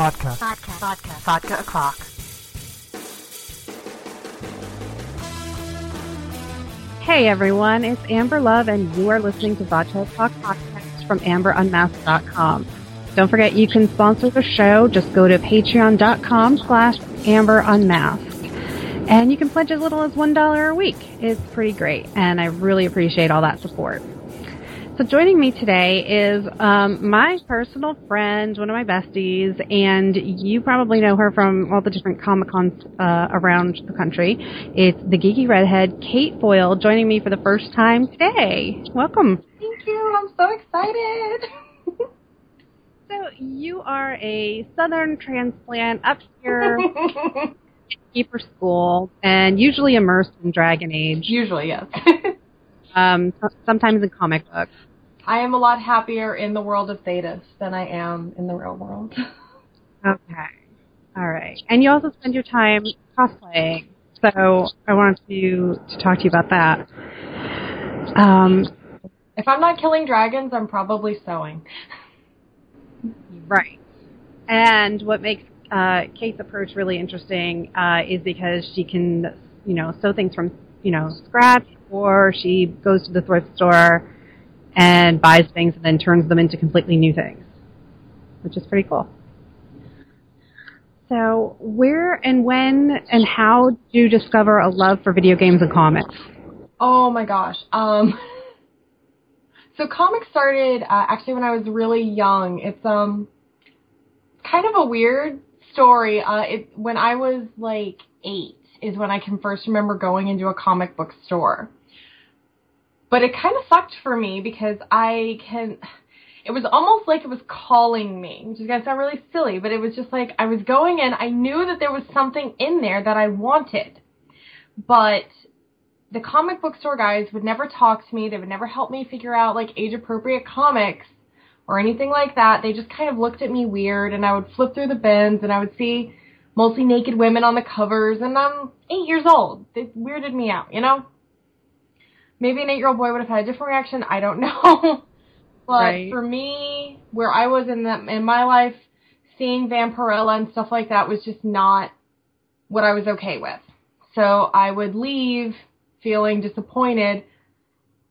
Vodka. Vodka. Vodka. Vodka o'clock. Hey everyone, it's Amber Love, and you are listening to Vodka Talk podcast from AmberUnmasked.com. Don't forget you can sponsor the show. Just go to patreon.com slash AmberUnmasked. And you can pledge as little as $1 a week. It's pretty great, and I really appreciate all that support. So joining me today is um, my personal friend, one of my besties, and you probably know her from all the different Comic Cons uh, around the country. It's the geeky redhead, Kate Foil, joining me for the first time today. Welcome. Thank you. I'm so excited. So you are a Southern transplant up here keeper school, and usually immersed in Dragon Age. Usually, yes. Um, sometimes in comic books. I am a lot happier in the world of Thedas than I am in the real world. Okay. All right. And you also spend your time cosplaying. So I wanted to, to talk to you about that. Um, if I'm not killing dragons, I'm probably sewing. right. And what makes uh, Kate's approach really interesting uh, is because she can, you know, sew things from, you know, scratch, or she goes to the thrift store and buys things and then turns them into completely new things, which is pretty cool. So, where and when and how do you discover a love for video games and comics? Oh my gosh. Um, so comics started uh, actually when I was really young. It's um kind of a weird story. Uh, it when I was like eight is when I can first remember going into a comic book store. But it kind of sucked for me because I can. It was almost like it was calling me, which is gonna sound really silly, but it was just like I was going in. I knew that there was something in there that I wanted, but the comic book store guys would never talk to me. They would never help me figure out like age appropriate comics or anything like that. They just kind of looked at me weird, and I would flip through the bins and I would see mostly naked women on the covers, and I'm eight years old. It weirded me out, you know. Maybe an eight-year-old boy would have had a different reaction. I don't know. but Right. for me, where I was in the in my life, seeing Vampirella and stuff like that was just not what I was okay with. So I would leave feeling disappointed,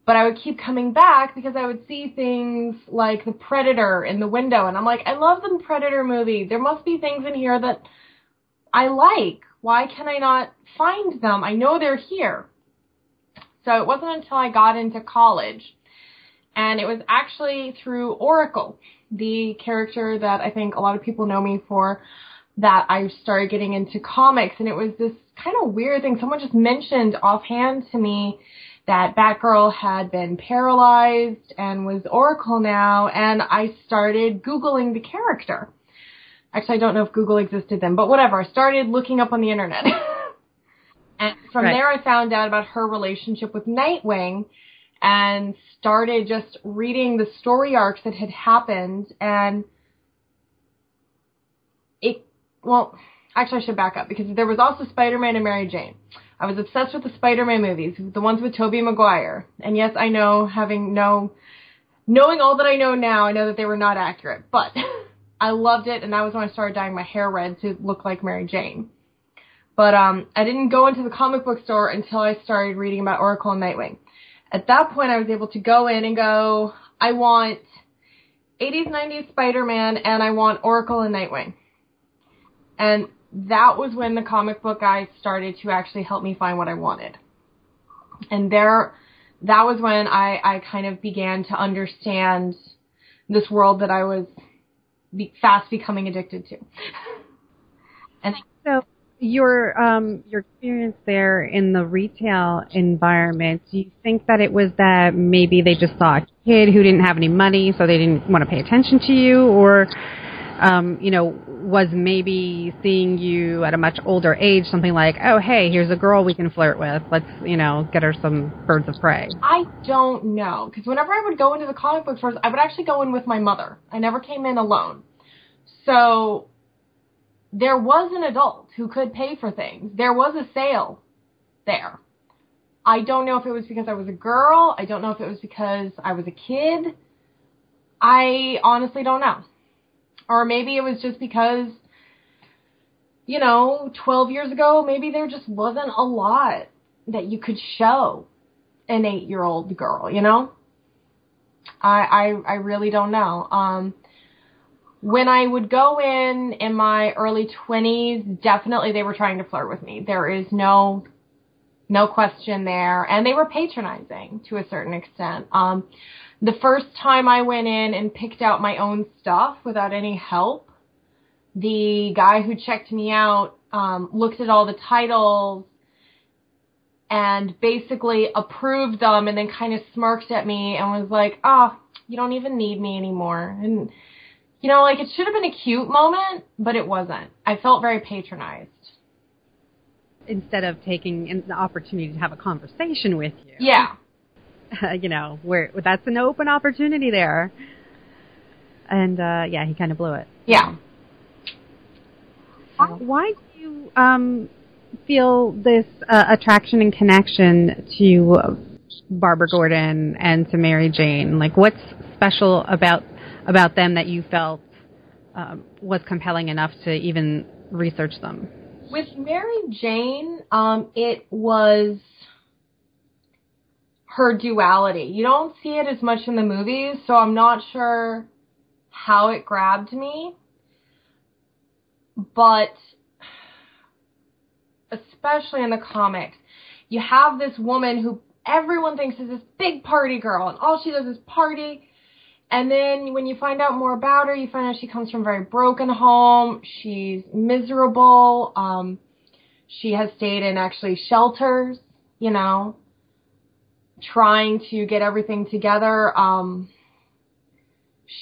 but I would keep coming back because I would see things like the Predator in the window, and I'm like, I love the Predator movie. There must be things in here that I like. Why can I not find them? I know they're here. So it wasn't until I got into college, and it was actually through Oracle, the character that I think a lot of people know me for, that I started getting into comics. And it was this kind of weird thing. Someone just mentioned offhand to me that Batgirl had been paralyzed and was Oracle now, and I started Googling the character. Actually, I don't know if Google existed then, but whatever. I started looking up on the internet. and from Right. there, I found out about her relationship with Nightwing and started just reading the story arcs that had happened. And it, well, actually, I should back up because there was also Spider Man and Mary Jane. I was obsessed with the Spider Man movies, the ones with Tobey Maguire. And yes, I know, having no, knowing all that I know now, I know that they were not accurate, but I loved it, and that was when I started dyeing my hair red to look like Mary Jane. But um, I didn't go into the comic book store until I started reading about Oracle and Nightwing. At that point, I was able to go in and go, I want 80s, 90s Spider-Man, and I want Oracle and Nightwing. And that was when the comic book guy started to actually help me find what I wanted. And there, that was when I, I kind of began to understand this world that I was be, fast becoming addicted to. and your um, your experience there in the retail environment, do you think that it was that maybe they just saw a kid who didn't have any money, so they didn't want to pay attention to you, or um, you know, was maybe seeing you at a much older age something like, oh hey, here's a girl we can flirt with, let's you know get her some birds of prey. I don't know because whenever I would go into the comic book stores, I would actually go in with my mother. I never came in alone. So there was an adult who could pay for things. There was a sale there. I don't know if it was because I was a girl. I don't know if it was because I was a kid. I honestly don't know. Or maybe it was just because, you know, 12 years ago, maybe there just wasn't a lot that you could show an eight year old girl, you know? I, I, I really don't know. Um, when I would go in in my early 20s, definitely they were trying to flirt with me. There is no no question there. And they were patronizing to a certain extent. Um, the first time I went in and picked out my own stuff without any help, the guy who checked me out um, looked at all the titles and basically approved them and then kind of smirked at me and was like, oh, you don't even need me anymore. And, you know, like it should have been a cute moment, but it wasn't. I felt very patronized instead of taking an opportunity to have a conversation with you. Yeah. Uh, you know, where that's an open opportunity there. And uh yeah, he kind of blew it. Yeah. So, why do you um feel this uh, attraction and connection to Barbara Gordon and to Mary Jane? Like, what's special about about them that you felt um, was compelling enough to even research them? With Mary Jane, um, it was her duality. You don't see it as much in the movies, so I'm not sure how it grabbed me. But especially in the comics, you have this woman who everyone thinks is this big party girl, and all she does is party. And then when you find out more about her, you find out she comes from a very broken home. She's miserable. Um, she has stayed in actually shelters, you know, trying to get everything together. Um,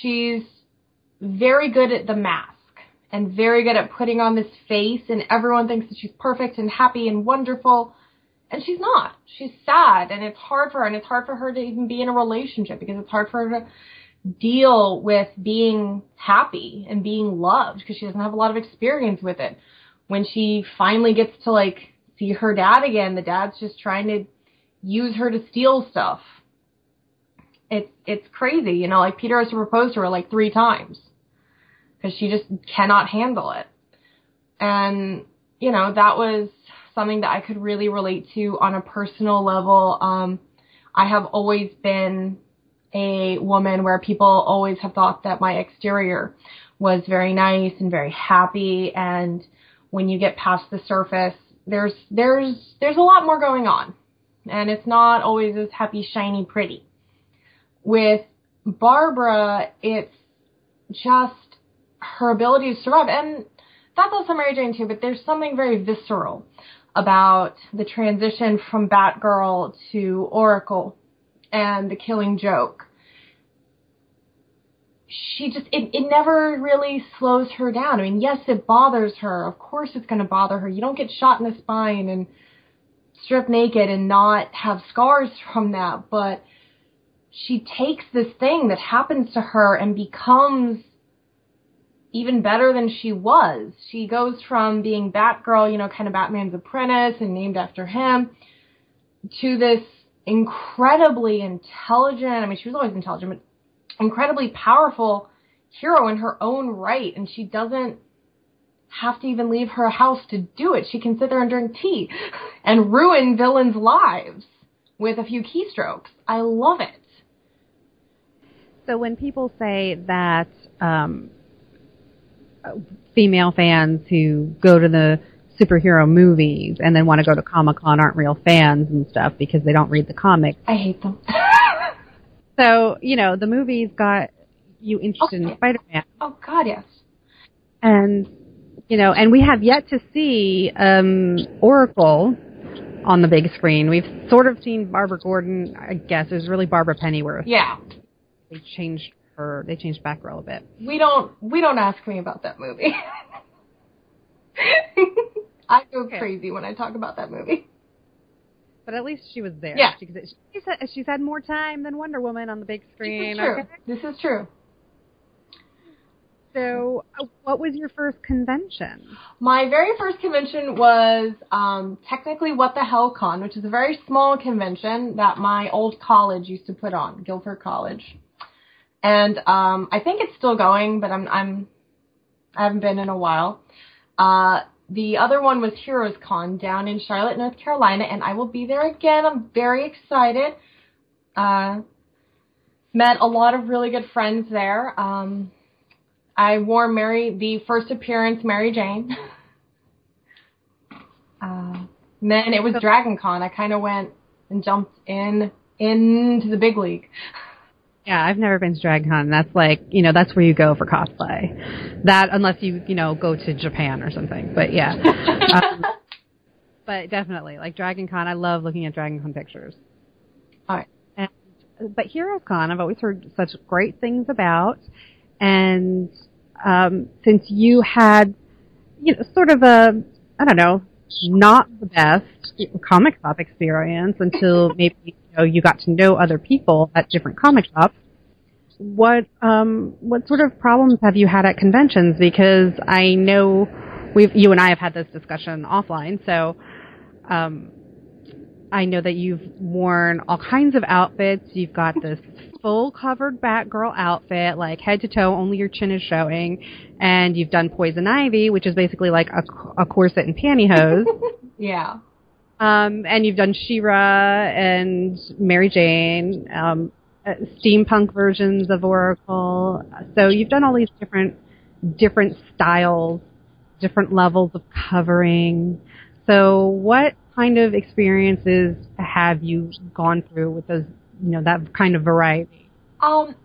she's very good at the mask and very good at putting on this face and everyone thinks that she's perfect and happy and wonderful. And she's not. She's sad and it's hard for her and it's hard for her to even be in a relationship because it's hard for her to deal with being happy and being loved because she doesn't have a lot of experience with it. When she finally gets to like see her dad again, the dad's just trying to use her to steal stuff. It's it's crazy, you know. Like Peter has to propose to her like three times because she just cannot handle it. And you know that was something that I could really relate to on a personal level. Um, I have always been a woman where people always have thought that my exterior was very nice and very happy. And when you get past the surface there's there's there's a lot more going on. And it's not always as happy shiny pretty. With barbara it's just her ability to survive. And that's also mary jane too but there's something very visceral about the transition from batgirl to oracle and the killing joke she just it, it never really slows her down. I mean, yes, it bothers her. Of course it's going to bother her. You don't get shot in the spine and strip naked and not have scars from that, but she takes this thing that happens to her and becomes even better than she was. She goes from being Batgirl, you know, kind of Batman's apprentice and named after him, to this incredibly intelligent, I mean, she was always intelligent, but incredibly powerful hero in her own right, and she doesn't have to even leave her house to do it. She can sit there and drink tea and ruin villains' lives with a few keystrokes. I love it. So when people say that um, female fans who go to the superhero movies and then want to go to Comic Con aren't real fans and stuff because they don't read the comics. I hate them. So, you know, the movies got you interested in Spider-Man. Oh God, yes. And, you know, and we have yet to see, um, Oracle on the big screen. We've sort of seen Barbara Gordon, I guess. It was really Barbara Pennyworth. Yeah. They changed her, they changed Batgirl a little bit. We don't, we don't ask me about that movie. I go okay. crazy when I talk about that movie but at least she was there. Yeah. She, she's, had, she's had more time than Wonder Woman on the big screen. This is true. Okay? This is true. So, uh, what was your first convention? My very first convention was um, technically What the Hell Con, which is a very small convention that my old college used to put on, Guilford College. And um, I think it's still going, but I'm I'm I haven't been in a while. Uh, the other one was Heroes Con down in Charlotte, North Carolina, and I will be there again. I'm very excited. Uh, met a lot of really good friends there. Um, I wore Mary the first appearance Mary Jane. uh, then it was Dragon Con. I kind of went and jumped in into the big league. Yeah, I've never been to Dragon Con. That's like, you know, that's where you go for cosplay. That, unless you, you know, go to Japan or something. But yeah. um, but definitely, like Dragon Con, I love looking at Dragon Con pictures. All right. And, but Heroes Con, I've always heard such great things about. And um, since you had, you know, sort of a, I don't know, not the best comic shop experience until maybe know you got to know other people at different comic shops. What um what sort of problems have you had at conventions? Because I know we've you and I have had this discussion offline, so um I know that you've worn all kinds of outfits. You've got this full covered Batgirl outfit, like head to toe, only your chin is showing, and you've done Poison Ivy, which is basically like a, a corset and pantyhose. yeah. Um, and you've done She-Ra and Mary Jane, um, uh, steampunk versions of Oracle. So you've done all these different, different styles, different levels of covering. So what kind of experiences have you gone through with those, you know, that kind of variety? Um,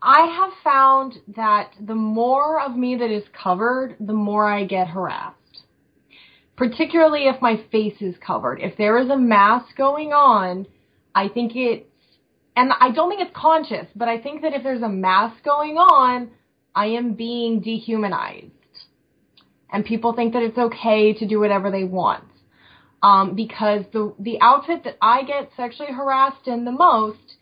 I have found that the more of me that is covered, the more I get harassed. Particularly if my face is covered. If there is a mask going on, I think it's, and I don't think it's conscious, but I think that if there's a mask going on, I am being dehumanized. And people think that it's okay to do whatever they want. Um, because the, the outfit that I get sexually harassed in the most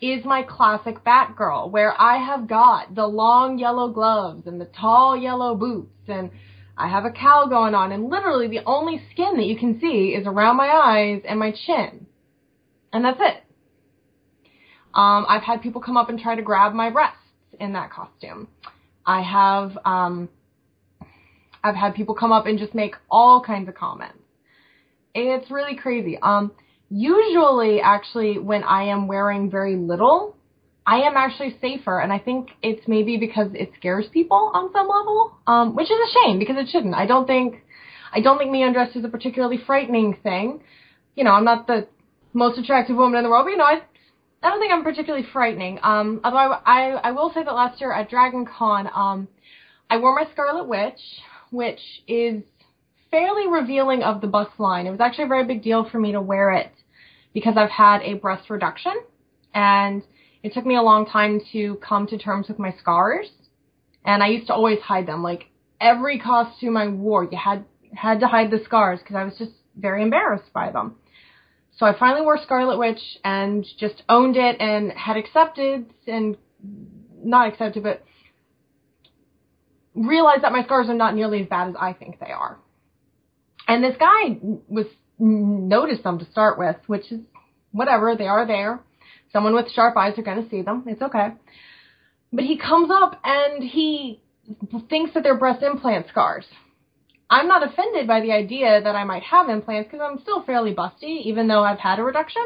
is my classic Batgirl, where I have got the long yellow gloves and the tall yellow boots and I have a cowl going on and literally the only skin that you can see is around my eyes and my chin. And that's it. Um, I've had people come up and try to grab my breasts in that costume. I have, um, I've had people come up and just make all kinds of comments. It's really crazy. Um, usually actually when I am wearing very little, I am actually safer, and I think it's maybe because it scares people on some level, um, which is a shame because it shouldn't. I don't think, I don't think me undressed is a particularly frightening thing. You know, I'm not the most attractive woman in the world, but you know, I, I don't think I'm particularly frightening. Um, although I, I, I will say that last year at Dragon Con, um, I wore my Scarlet Witch, which is fairly revealing of the bust line. It was actually a very big deal for me to wear it because I've had a breast reduction and it took me a long time to come to terms with my scars. And I used to always hide them. Like every costume I wore, you had had to hide the scars because I was just very embarrassed by them. So I finally wore Scarlet Witch and just owned it and had accepted and not accepted, but realized that my scars are not nearly as bad as I think they are. And this guy was noticed them to start with, which is whatever, they are there. Someone with sharp eyes are going to see them. It's okay. But he comes up and he thinks that they're breast implant scars. I'm not offended by the idea that I might have implants because I'm still fairly busty, even though I've had a reduction.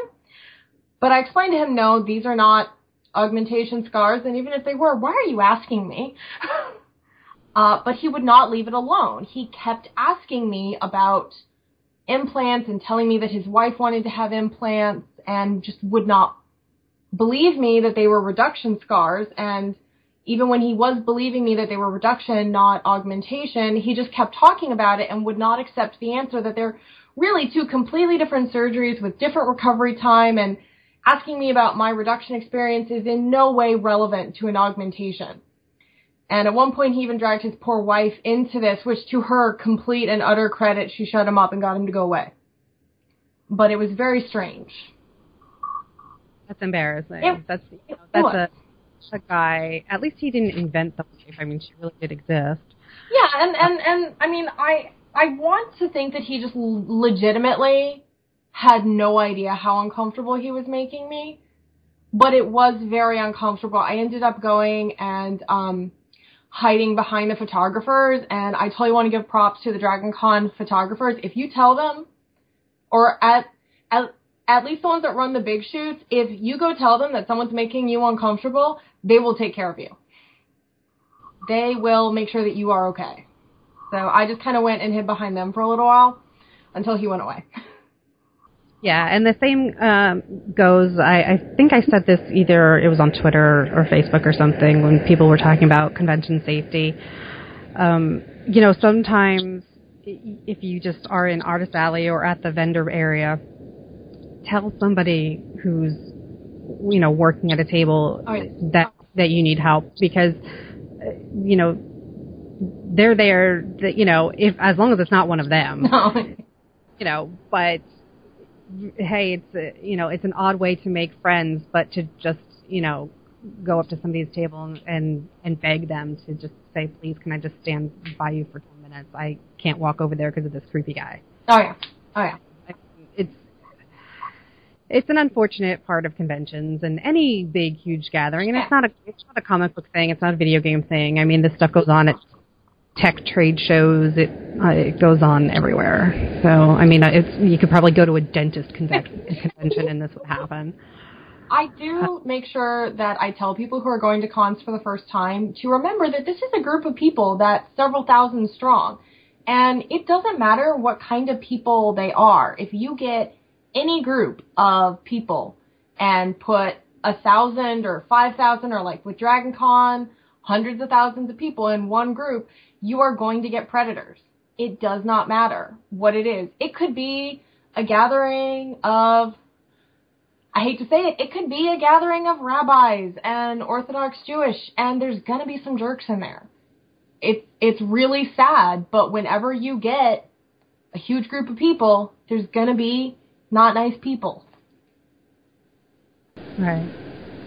But I explained to him, no, these are not augmentation scars, and even if they were, why are you asking me? uh, but he would not leave it alone. He kept asking me about implants and telling me that his wife wanted to have implants and just would not believe me that they were reduction scars and even when he was believing me that they were reduction, not augmentation, he just kept talking about it and would not accept the answer that they're really two completely different surgeries with different recovery time and asking me about my reduction experience is in no way relevant to an augmentation. And at one point, he even dragged his poor wife into this, which to her complete and utter credit, she shut him up and got him to go away. But it was very strange. That's embarrassing. It, that's you know, that's a a guy. At least he didn't invent the wife. I mean, she really did exist. Yeah, and and and I mean, I I want to think that he just legitimately had no idea how uncomfortable he was making me, but it was very uncomfortable. I ended up going and um hiding behind the photographers. And I totally want to give props to the Dragon Con photographers. If you tell them, or at, at, at least the ones that run the big shoots, if you go tell them that someone's making you uncomfortable, they will take care of you. They will make sure that you are okay. So I just kind of went and hid behind them for a little while until he went away. Yeah, and the same um, goes. I, I think I said this either it was on Twitter or Facebook or something when people were talking about convention safety. Um, you know, sometimes if you just are in Artist Alley or at the vendor area, tell somebody who's you know working at a table oh, that that you need help because you know they're there that you know if as long as it's not one of them no. you know but hey, it's a, you know, it's an odd way to make friends, but to just you know go up to somebody's table and and, and beg them to just say, please, can I just stand by you for ten minutes? I can't walk over there because of this creepy guy. Oh yeah, oh yeah. It's an unfortunate part of conventions and any big huge gathering and it's not a it's not a comic book thing it's not a video game thing i mean this stuff goes on at tech trade shows. It uh, it goes on everywhere. So I mean, it's you could probably go to a dentist convention and this would happen. I do make sure that I tell people who are going to cons for the first time to remember that this is a group of people that's several thousand strong. And it doesn't matter what kind of people they are. If you get any group of people and put a thousand or five thousand or like with Dragon Con, hundreds of thousands of people in one group, you are going to get predators. It does not matter what it is. It could be a gathering of, I hate to say it, it could be a gathering of rabbis and Orthodox Jewish, and there's gonna be some jerks in there. It's it's really sad, but whenever you get a huge group of people, there's gonna be not nice people. Right.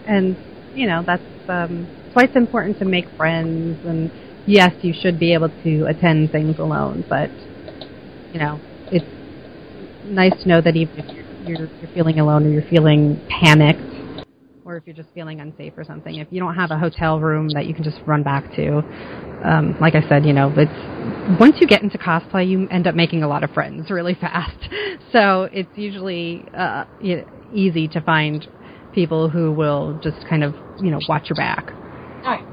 And, you know, that's um, why it's important to make friends and yes, you should be able to attend things alone, but you know, it's nice to know that even if you're, you're, you're feeling alone or you're feeling panicked, or if you're just feeling unsafe or something, if you don't have a hotel room that you can just run back to, um, like I said, you know, it's once you get into cosplay, you end up making a lot of friends really fast. So it's usually uh, easy to find people who will just kind of, you know, watch your back. All right.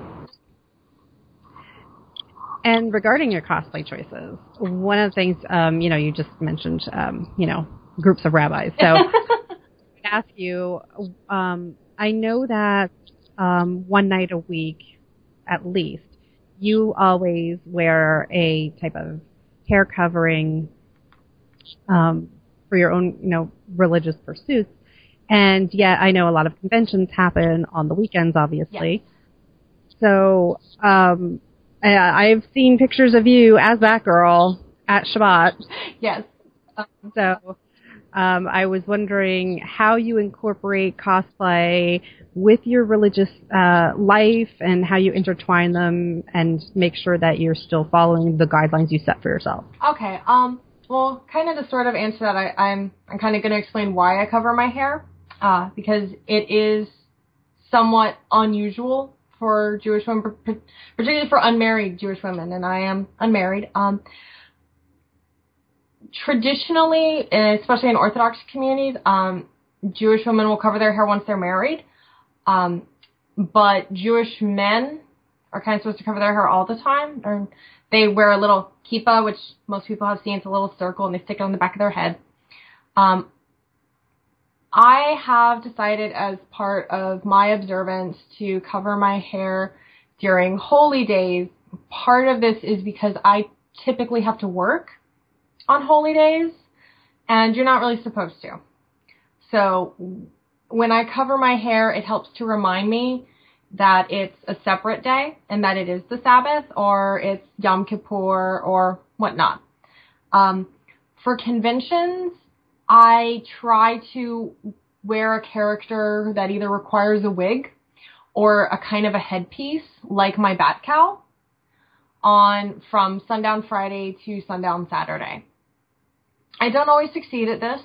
And regarding your cosplay choices, one of the things, um, you know, you just mentioned, um, you know, groups of rabbis. So I ask you, um, I know that um, one night a week, at least, you always wear a type of hair covering um, for your own, you know, religious pursuits. And yet, I know a lot of conventions happen on the weekends, obviously. Yes. So, um, uh, I've seen pictures of you as that girl at Shabbat. Yes. So um, I was wondering how you incorporate cosplay with your religious uh, life and how you intertwine them and make sure that you're still following the guidelines you set for yourself. Okay. Um. Well, kind of to sort of answer that, I, I'm I'm kind of going to explain why I cover my hair, uh, because it is somewhat unusual for Jewish women, particularly for unmarried Jewish women, and I am unmarried. Um, traditionally, especially in Orthodox communities, um, Jewish women will cover their hair once they're married, um, but Jewish men are kind of supposed to cover their hair all the time. Or they wear a little kippah, which most people have seen. It's a little circle, and they stick it on the back of their head. Um, I have decided as part of my observance to cover my hair during holy days. Part of this is because I typically have to work on holy days and you're not really supposed to. So when I cover my hair, it helps to remind me that it's a separate day and that it is the Sabbath or it's Yom Kippur or whatnot. Um, for conventions, I try to wear a character that either requires a wig or a kind of a headpiece, like my bat cowl, on from sundown Friday to sundown Saturday. I don't always succeed at this,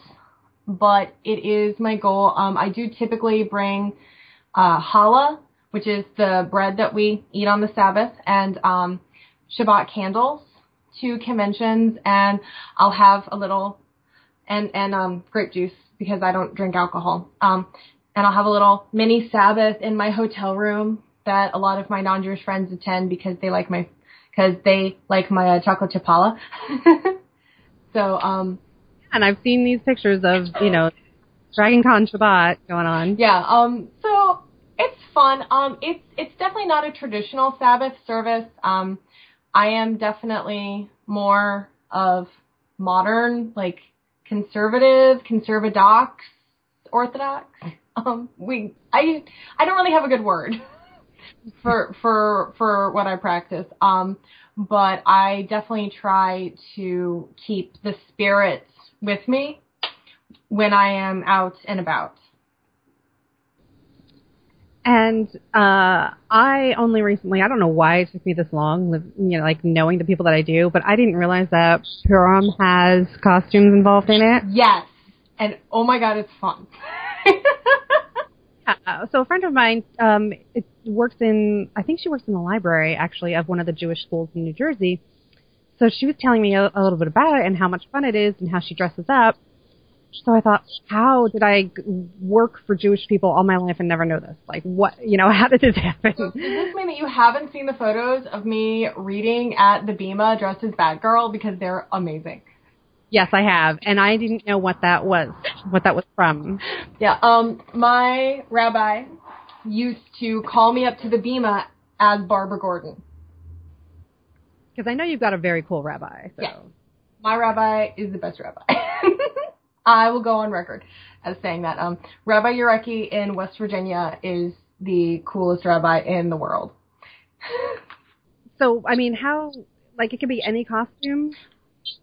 but it is my goal. Um, I do typically bring uh, challah, which is the bread that we eat on the Sabbath, and um, Shabbat candles, to conventions, and I'll have a little and and um, grape juice because I don't drink alcohol. Um, and I'll have a little mini Sabbath in my hotel room that a lot of my non-Jewish friends attend because they like my because they like my uh, chocolate chapala. so um, and I've seen these pictures of you know Dragon Con Shabbat going on. Yeah. Um. So it's fun. Um. It's it's definitely not a traditional Sabbath service. Um. I am definitely more of modern, like conservative, conservadox, orthodox. Um. We. I. I don't really have a good word for for for what I practice. Um. But I definitely try to keep the spirits with me when I am out and about. And uh, I only recently, I don't know why it took me this long, you know, like knowing the people that I do, but I didn't realize that Purim has costumes involved in it. Yes. And oh my god, it's fun. uh, so a friend of mine um, it works in, I think she works in the library actually of one of the Jewish schools in New Jersey. So she was telling me a, a little bit about it and how much fun it is and how she dresses up. So I thought, how did I work for Jewish people all my life and never know this? Like, what, you know, how did this happen? So does this mean that you haven't seen the photos of me reading at the Bema dressed as Batgirl because they're amazing? Yes, I have, and I didn't know what that was, what that was from. Yeah, um, my rabbi used to call me up to the Bema as Barbara Gordon. Because I know you've got a very cool rabbi. So. Yeah. My rabbi is the best rabbi. I will go on record as saying that. Um, rabbi Urecki in West Virginia is the coolest rabbi in the world. so, I mean, how, like, it could be any costume?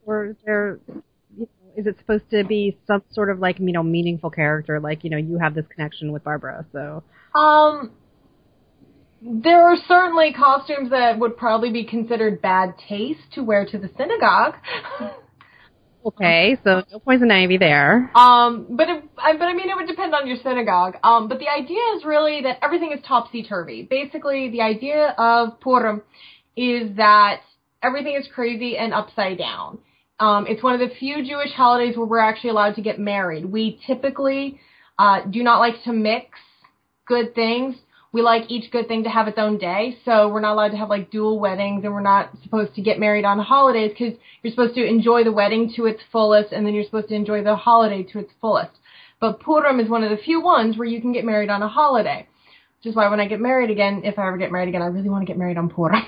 Or is there, you know, is it supposed to be some sort of, like, you know, meaningful character? Like, you know, you have this connection with Barbara, so. Um, there are certainly costumes that would probably be considered bad taste to wear to the synagogue. Okay, so no poison ivy there. Um, but it, but I mean, it would depend on your synagogue. Um, but the idea is really that everything is topsy turvy. Basically, the idea of Purim is that everything is crazy and upside down. Um, it's one of the few Jewish holidays where we're actually allowed to get married. We typically uh, do not like to mix good things we like each good thing to have its own day. So we're not allowed to have like dual weddings and we're not supposed to get married on holidays because you're supposed to enjoy the wedding to its fullest and then you're supposed to enjoy the holiday to its fullest. But Purim is one of the few ones where you can get married on a holiday. Which is why when I get married again, if I ever get married again, I really want to get married on Purim.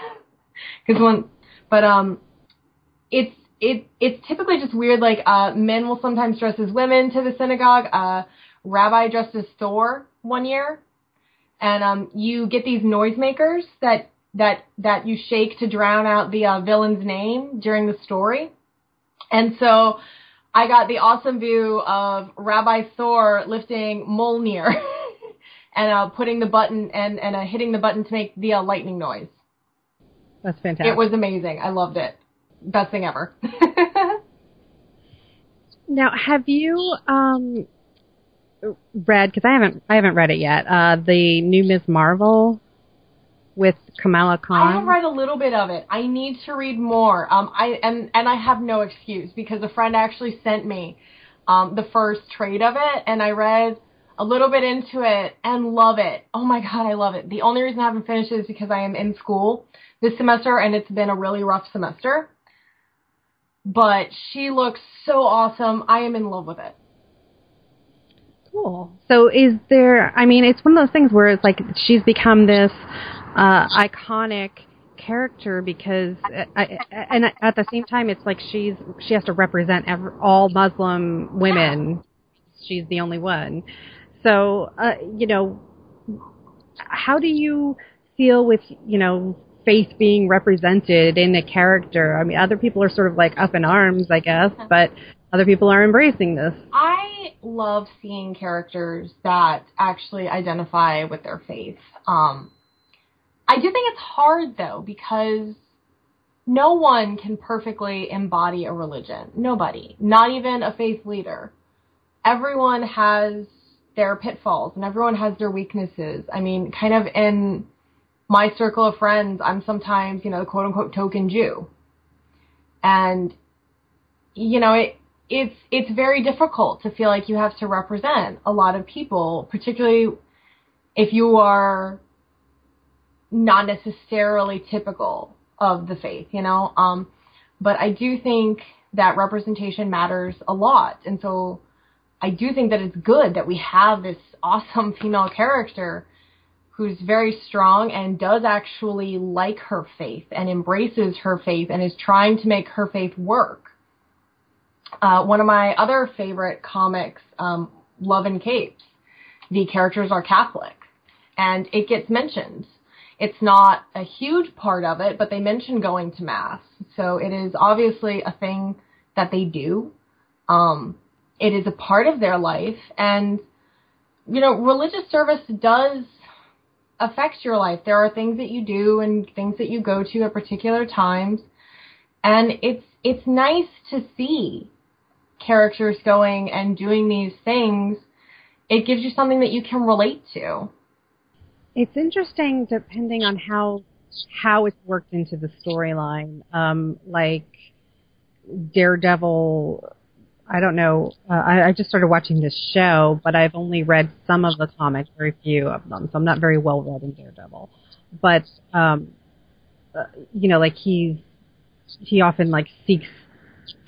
Cause one, but um, it's, it, it's typically just weird, like, uh, men will sometimes dress as women to the synagogue. Uh, rabbi dressed as Thor one year and um, you get these noisemakers that that that you shake to drown out the uh, villain's name during the story. And so I got the awesome view of Rabbi Thor lifting Mjolnir and uh, putting the button and and uh, hitting the button to make the uh, lightning noise. That's fantastic. It was amazing. I loved it. Best thing ever. now, have you um read because I haven't I haven't read it yet. Uh, the new Ms. Marvel with Kamala Khan. I have read a little bit of it. I need to read more. Um, I and and I have no excuse because a friend actually sent me um the first trade of it, and I read a little bit into it and love it. Oh my god, I love it. The only reason I haven't finished it is because I am in school this semester, and it's been a really rough semester. But she looks so awesome. I am in love with it. Cool. So is there, I mean, it's one of those things where it's like she's become this uh, iconic character because, uh, I, and at the same time, it's like she's, she has to represent every, all Muslim women. She's the only one. So, uh, you know, how do you feel with, you know, faith being represented in a character? I mean, other people are sort of like up in arms, I guess, but other people are embracing this. I love seeing characters that actually identify with their faith. Um, I do think it's hard though because no one can perfectly embody a religion. Nobody, not even a faith leader. Everyone has their pitfalls and everyone has their weaknesses. I mean, kind of in my circle of friends, I'm sometimes, you know, the quote unquote token Jew. And, you know, it, it's, it's very difficult to feel like you have to represent a lot of people, particularly if you are not necessarily typical of the faith, you know? Um, but I do think that representation matters a lot. And so I do think that it's good that we have this awesome female character who's very strong and does actually like her faith and embraces her faith and is trying to make her faith work. Uh, one of my other favorite comics, um, Love and Capes, the characters are Catholic, and it gets mentioned. It's not a huge part of it, but they mention going to mass, so it is obviously a thing that they do. Um, it is a part of their life, and you know, religious service does affect your life. There are things that you do and things that you go to at particular times. And it's it's nice to see characters going and doing these things. It gives you something that you can relate to. It's interesting depending on how how it's worked into the storyline. Um, like Daredevil I don't know. Uh, I, I just started watching this show, but I've only read some of the comics, very few of them, so I'm not very well read in Daredevil. But um, uh, you know, like he's he often like seeks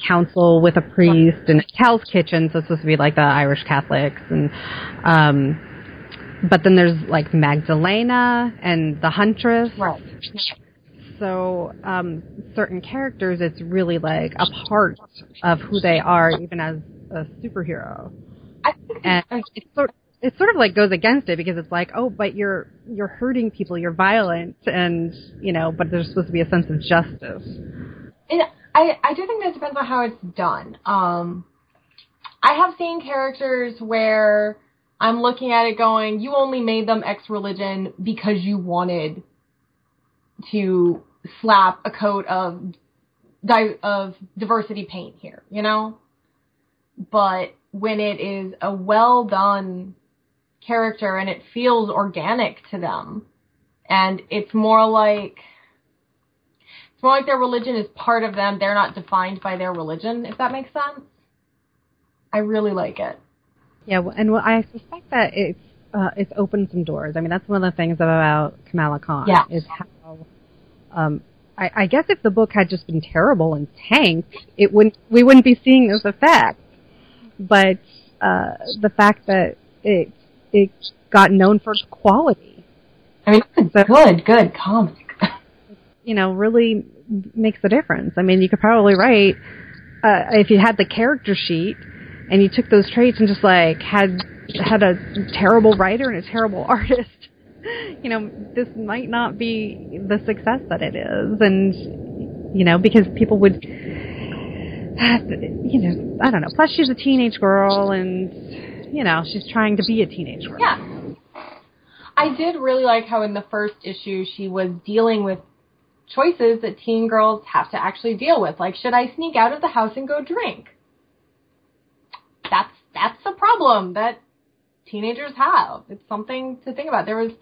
counsel with a priest and Hell's Kitchen, so it's supposed to be like the Irish Catholics, and um, but then there's like Magdalena and the Huntress. Right so um, certain characters, it's really like a part of who they are, even as a superhero. and it's sort it sort of like goes against it because it's like, oh, but you're you're hurting people, you're violent, and you know, but there's supposed to be a sense of justice. And I I do think that depends on how it's done. Um, I have seen characters where I'm looking at it going, you only made them X religion because you wanted to slap a coat of di- of diversity paint here, you know? But when it is a well done character and it feels organic to them and it's more like it's more like their religion is part of them, they're not defined by their religion, if that makes sense. I really like it. Yeah, and well, I suspect that it's uh, it's opened some doors. I mean, that's one of the things about Kamala Khan yeah. is how um, I, I guess if the book had just been terrible and tanked, it wouldn't we wouldn't be seeing this effect. But uh, the fact that it it got known for its quality. I mean, it's good, good comic. You know, really makes a difference. I mean, you could probably write uh, if you had the character sheet and you took those traits and just like had had a terrible writer and a terrible artist you know, this might not be the success that it is. And, you know, because people would, you know, I don't know. Plus, she's a teenage girl and, you know, she's trying to be a teenage girl. Yeah. I did really like how in the first issue she was dealing with choices that teen girls have to actually deal with. Like, should I sneak out of the house and go drink? That's that's a problem that teenagers have. It's something to think about. There was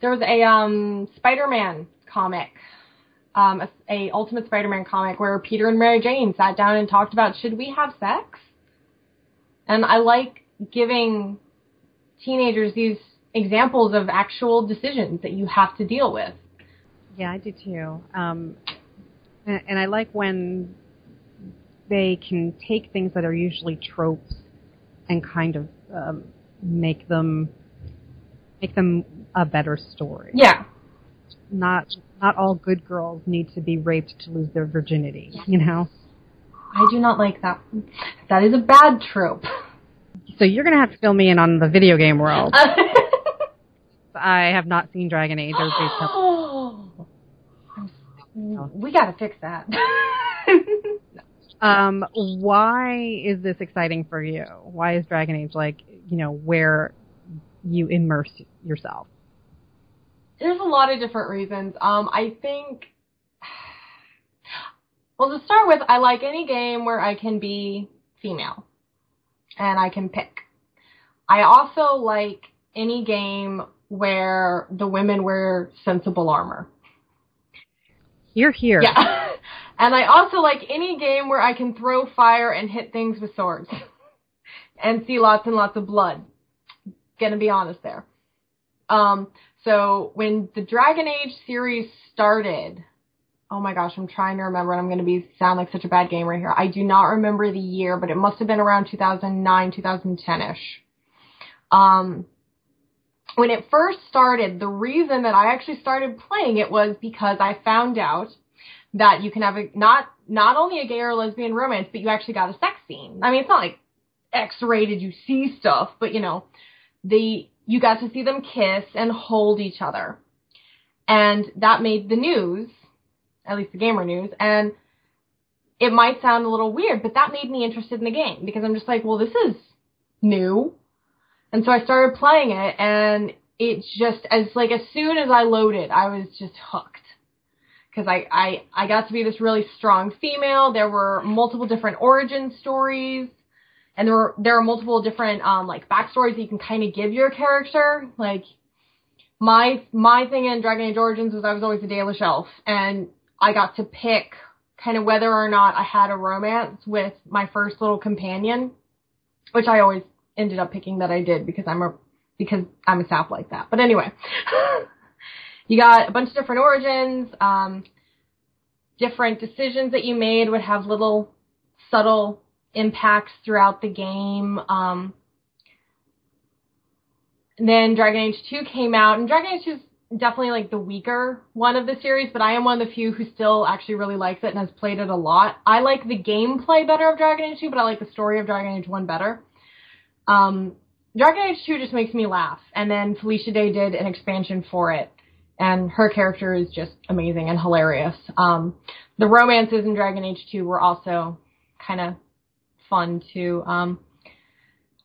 there was a um, Spider-Man comic, um, a, a Ultimate Spider-Man comic where Peter and Mary Jane sat down and talked about should we have sex? And I like giving teenagers these examples of actual decisions that you have to deal with. Yeah, I do too. Um, and, and I like when they can take things that are usually tropes and kind of um, make them make them a better story. Yeah. Not not all good girls need to be raped to lose their virginity, you know? I do not like that. That is a bad trope. So you're going to have to fill me in on the video game world. I have not seen Dragon Age or Oh. We got to fix that. um, why is this exciting for you? Why is Dragon Age like, you know, where you immerse yourself? There's a lot of different reasons. Um, I think, well, to start with, I like any game where I can be female and I can pick. I also like any game where the women wear sensible armor. You're here. Yeah. and I also like any game where I can throw fire and hit things with swords. and see lots and lots of blood. Gonna be honest there. Um, so when the Dragon Age series started, oh my gosh, I'm trying to remember and I'm gonna be sound like such a bad gamer here. I do not remember the year, but it must have been around 2009, 2010ish. Um, when it first started, the reason that I actually started playing it was because I found out that you can have a not not only a gay or lesbian romance, but you actually got a sex scene. I mean, it's not like X-rated, you see stuff, but you know, the you got to see them kiss and hold each other, and that made the news, at least the gamer news, and it might sound a little weird, but that made me interested in the game because I'm just like, well, this is new. And so I started playing it and it's just as like as soon as I loaded, I was just hooked. Cause I, I, I got to be this really strong female. There were multiple different origin stories and there were, there are multiple different, um, like backstories that you can kind of give your character. Like my, my thing in Dragon Age Origins was I was always a Dalish elf and I got to pick kind of whether or not I had a romance with my first little companion, which I always ended up picking that I did because I'm a because I'm a sap like that. But anyway, you got a bunch of different origins. Um, different decisions that you made would have little subtle impacts throughout the game. Um, then Dragon Age 2 came out, and Dragon Age 2 is definitely like the weaker one of the series, but I am one of the few who still actually really likes it and has played it a lot. I like the gameplay better of Dragon Age 2, but I like the story of Dragon Age 1 better. Um, Dragon Age 2 just makes me laugh. And then Felicia Day did an expansion for it. And her character is just amazing and hilarious. Um, the romances in Dragon Age 2 were also kind of fun too. Um,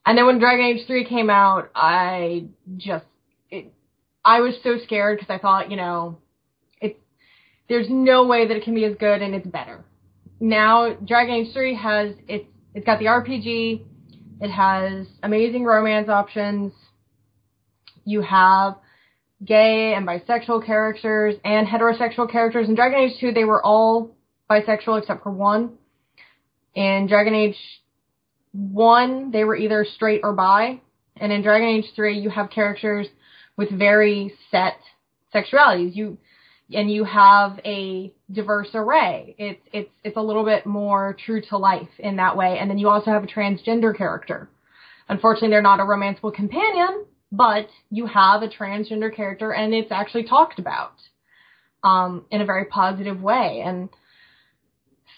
and then when Dragon Age 3 came out, I just, it, I was so scared because I thought, you know, it's, there's no way that it can be as good and it's better. Now, Dragon Age 3 has, it's, it's got the RPG, it has amazing romance options. You have gay and bisexual characters and heterosexual characters. In Dragon Age 2, they were all bisexual except for one. In Dragon Age 1, they were either straight or bi. And in Dragon Age 3, you have characters with very set sexualities. You and you have a diverse array. It's it's it's a little bit more true to life in that way. And then you also have a transgender character. Unfortunately, they're not a romanceable companion, but you have a transgender character, and it's actually talked about um, in a very positive way. And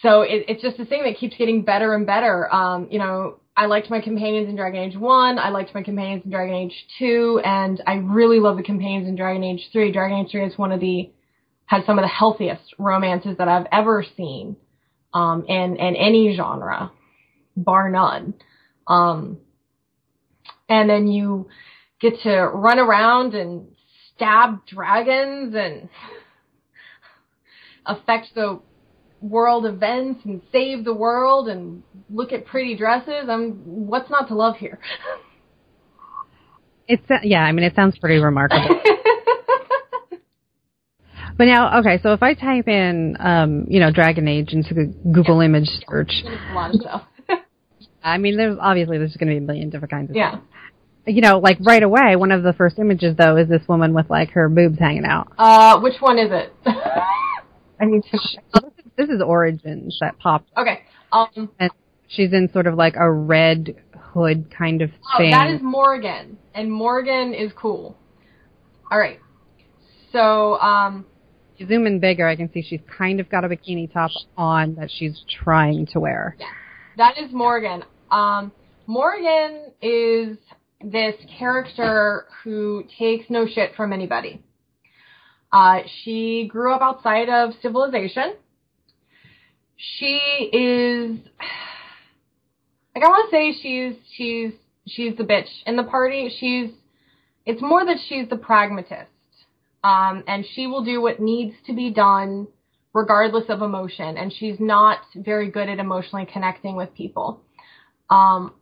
so it, it's just a thing that keeps getting better and better. Um, you know, I liked my companions in Dragon Age 1, I liked my companions in Dragon Age 2, and I really love the companions in Dragon Age 3. Dragon Age 3 is one of the has some of the healthiest romances that I've ever seen um, in in any genre, bar none. Um, and then you get to run around and stab dragons and affect the world events and save the world and look at pretty dresses. I'm what's not to love here? It's yeah, I mean it sounds pretty remarkable. But now, okay, so if I type in, um, you know, Dragon Age into the Google yeah. image search, a lot of stuff. I mean, there's obviously there's going to be a million different kinds of yeah. Stuff. You know, like right away, one of the first images though is this woman with like her boobs hanging out. Uh, which one is it? I need to. this, is, this is Origins that popped. Okay. Um. And she's in sort of like a red hood kind of thing. Oh, that is Morrigan, and Morrigan is cool. All right. So, um, you zoom in bigger, I can see she's kind of got a bikini top on that she's trying to wear. Yeah, that is Morrigan. Um, Morrigan is this character who takes no shit from anybody. Uh, she grew up outside of civilization. She is, like, I want to say she's she's she's the bitch in the party. She's, it's more that she's the pragmatist um, and she will do what needs to be done regardless of emotion. And she's not very good at emotionally connecting with people. Um,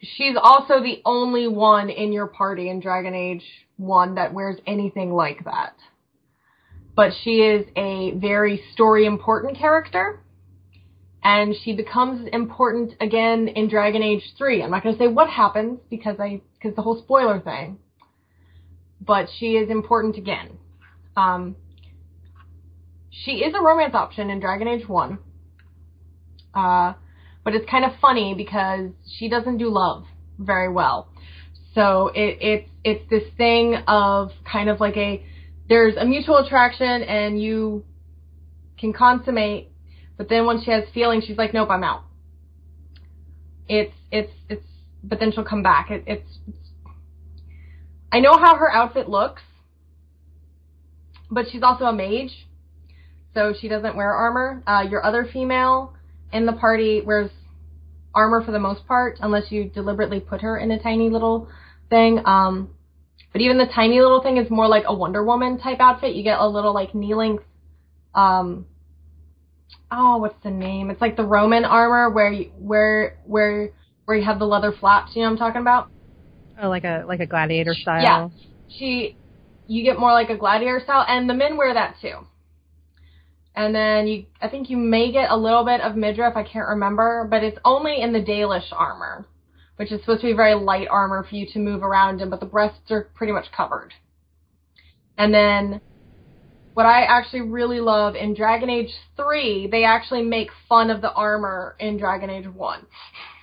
she's also the only one in your party in Dragon Age 1 that wears anything like that. But she is a very story important character. And she becomes important again in Dragon Age 3. I'm not going to say what happens because I, because the whole spoiler thing. But she is important again. Um, she is a romance option in Dragon Age 1. Uh, but it's kind of funny because she doesn't do love very well. So it, it's it's this thing of kind of like a there's a mutual attraction and you can consummate, but then when she has feelings, she's like, nope, I'm out. It's it's it's but then she'll come back. It, it's, it's I know how her outfit looks, but she's also a mage, so she doesn't wear armor. Uh, your other female in the party wears armor for the most part, unless you deliberately put her in a tiny little thing. Um, but even the tiny little thing is more like a Wonder Woman type outfit. You get a little like knee length. Um, oh, what's the name? It's like the Roman armor where you, where where where you have the leather flaps. You know what I'm talking about? Oh, like a like a gladiator style. Yeah. She, you get more like a gladiator style, and the men wear that too. And then you, I think you may get a little bit of midriff, I can't remember, but it's only in the Dalish armor, which is supposed to be very light armor for you to move around in, but the breasts are pretty much covered. And then what I actually really love in Dragon Age 3, they actually make fun of the armor in Dragon Age 1.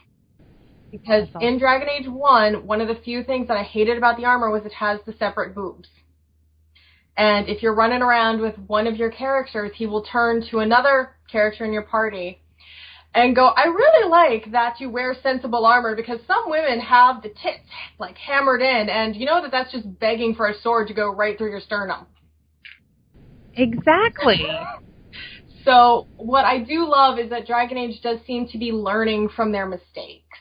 Because in Dragon Age 1, one of the few things that I hated about the armor was it has the separate boobs. And if you're running around with one of your characters, he will turn to another character in your party and go, I really like that you wear sensible armor because some women have the tits like hammered in and you know that that's just begging for a sword to go right through your sternum. Exactly. so what I do love is that Dragon Age does seem to be learning from their mistakes.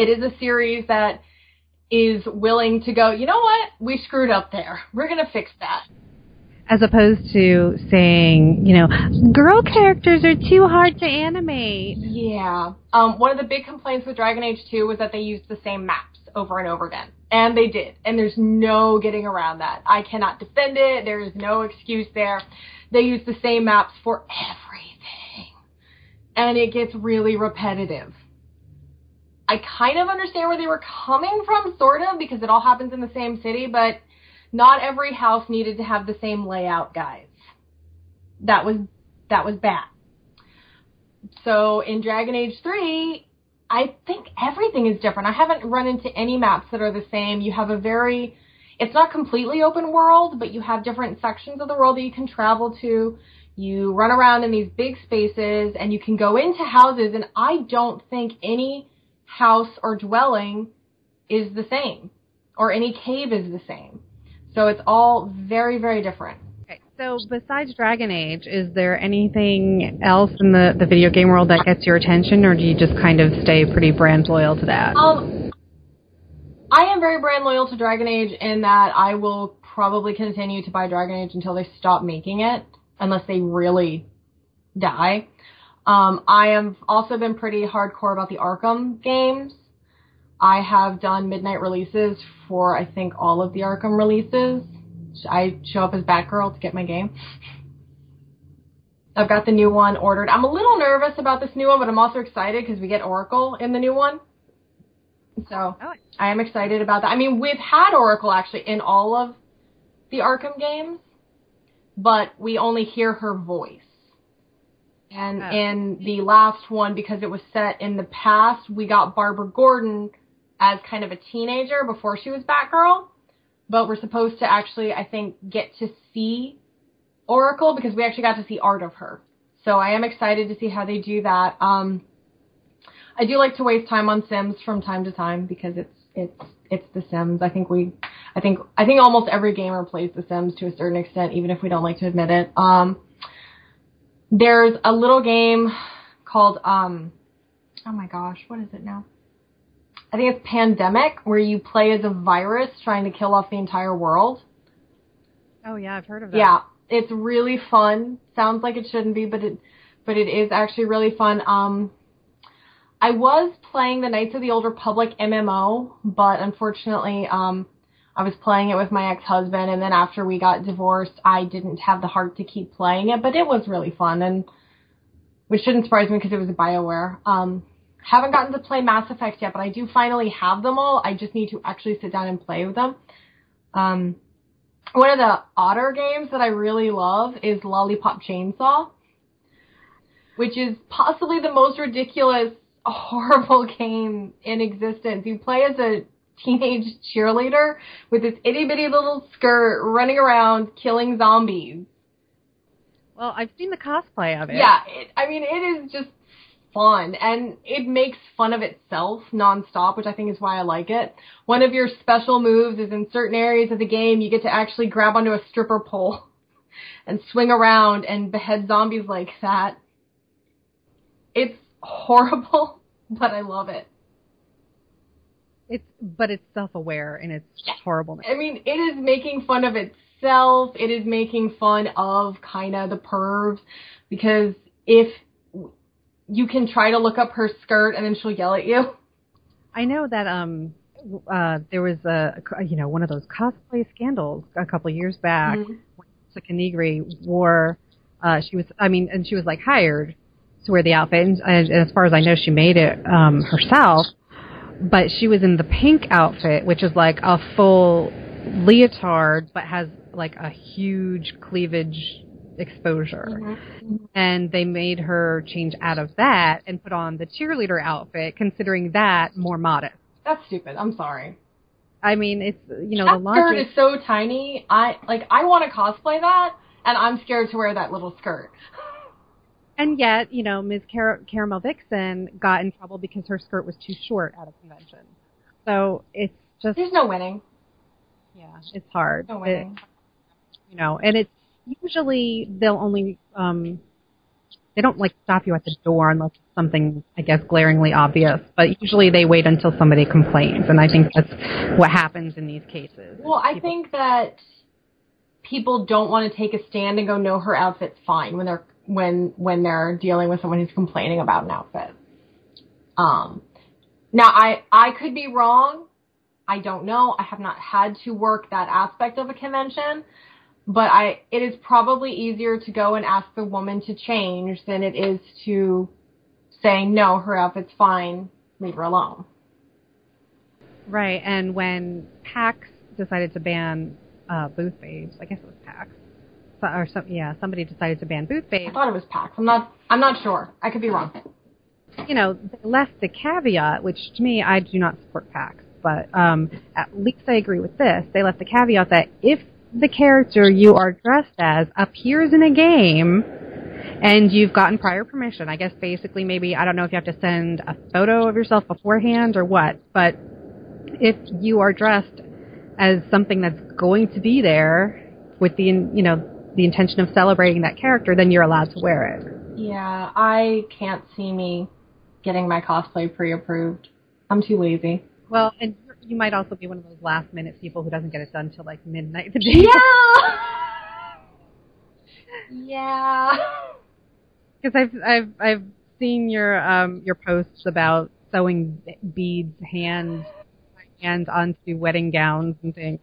It is a series that is willing to go, you know what? We screwed up there. We're going to fix that. As opposed to saying, you know, girl characters are too hard to animate. Yeah. Um, one of the big complaints with Dragon Age 2 was that they used the same maps over and over again. And they did. And there's no getting around that. I cannot defend it. There is no excuse there. They use the same maps for everything. And it gets really repetitive. I kind of understand where they were coming from, sort of, because it all happens in the same city, but not every house needed to have the same layout, guys. That was that was bad. So in Dragon Age 3, I think everything is different. I haven't run into any maps that are the same. You have a very it's not completely open world, but you have different sections of the world that you can travel to. You run around in these big spaces and you can go into houses and I don't think any house or dwelling is the same, or any cave is the same. So it's all very, very different. Okay, so besides Dragon Age, is there anything else in the, the video game world that gets your attention, or do you just kind of stay pretty brand loyal to that? Um, I am very brand loyal to Dragon Age in that I will probably continue to buy Dragon Age until they stop making it, unless they really die. Um, I have also been pretty hardcore about the Arkham games. I have done midnight releases for I think all of the Arkham releases. I show up as Batgirl to get my game. I've got the new one ordered. I'm a little nervous about this new one, but I'm also excited because we get Oracle in the new one. So oh. I am excited about that. I mean, we've had Oracle actually in all of the Arkham games, but we only hear her voice. And oh. in the last one, because it was set in the past, we got Barbara Gordon as kind of a teenager before she was Batgirl. But we're supposed to actually, I think, get to see Oracle because we actually got to see art of her. So I am excited to see how they do that. Um, I do like to waste time on Sims from time to time because it's it's it's The Sims. I think we, I think I think almost every gamer plays The Sims to a certain extent, even if we don't like to admit it. Um, there's a little game called um oh my gosh, what is it now? I think it's Pandemic where you play as a virus trying to kill off the entire world. Oh yeah, I've heard of that. Yeah, it's really fun. Sounds like it shouldn't be, but it but it is actually really fun. Um I was playing the Knights of the Old Republic MMO, but unfortunately, um, I was playing it with my ex-husband, and then after we got divorced, I didn't have the heart to keep playing it. But it was really fun, and which shouldn't surprise me because it was a Bioware. Um, haven't gotten to play Mass Effect yet, but I do finally have them all. I just need to actually sit down and play with them. Um, one of the odder games that I really love is Lollipop Chainsaw, which is possibly the most ridiculous, horrible game in existence. You play as a teenage cheerleader with this itty bitty little skirt running around killing zombies. Well, I've seen the cosplay of it. Yeah, it, I mean, it is just fun and it makes fun of itself nonstop, which I think is why I like it. One of your special moves is in certain areas of the game, you get to actually grab onto a stripper pole and swing around and behead zombies like that. It's horrible, but I love it. It's but it's self-aware and it's horrible. I mean, it is making fun of itself. It is making fun of kind of the pervs because if you can try to look up her skirt and then she'll yell at you. I know that um uh there was a you know one of those cosplay scandals a couple of years back. Mm-hmm. When wore uh she was I mean and she was like hired to wear the outfit and, and as far as I know she made it um herself but she was in the pink outfit which is like a full leotard but has like a huge cleavage exposure. Mm-hmm. And they made her change out of that and put on the cheerleader outfit, considering that more modest. That's stupid. I'm sorry. I mean, it's you know that the logic. skirt is so tiny. I like I want to cosplay that, and I'm scared to wear that little skirt. And yet, you know, Ms. Car- Caramel Vixen got in trouble because her skirt was too short at a convention. So it's just there's no winning. Yeah, it's hard. No winning. It, you know, and it's usually they'll only um they don't like stop you at the door unless it's something I guess glaringly obvious. But usually they wait until somebody complains, and I think that's what happens in these cases. Well, I think that people don't want to take a stand and go, "No, her outfit's fine" when they're when when they're dealing with someone who's complaining about an outfit. Um, now I I could be wrong. I don't know. I have not had to work that aspect of a convention but I it is probably easier to go and ask the woman to change than it is to say no, her outfit's fine, leave her alone. Right, and when PAX decided to ban uh, booth babes, I guess it was PAX, or some yeah, somebody decided to ban booth babes. I thought it was PAX. I'm not. I'm not sure. I could be wrong. You know, they left the caveat, which to me, I do not support PAX, but um, at least I agree with this. They left the caveat that if the character you are dressed as appears in a game and you've gotten prior permission. I guess basically maybe I don't know if you have to send a photo of yourself beforehand or what, but if you are dressed as something that's going to be there with the you know the intention of celebrating that character, then you're allowed to wear it. Yeah, I can't see me getting my cosplay pre-approved. I'm too lazy. Well, and you might also be one of those last minute people who doesn't get it done till like midnight the day. Yeah. yeah. Because I've I've I've seen your um your posts about sewing beads hand hands onto wedding gowns and things.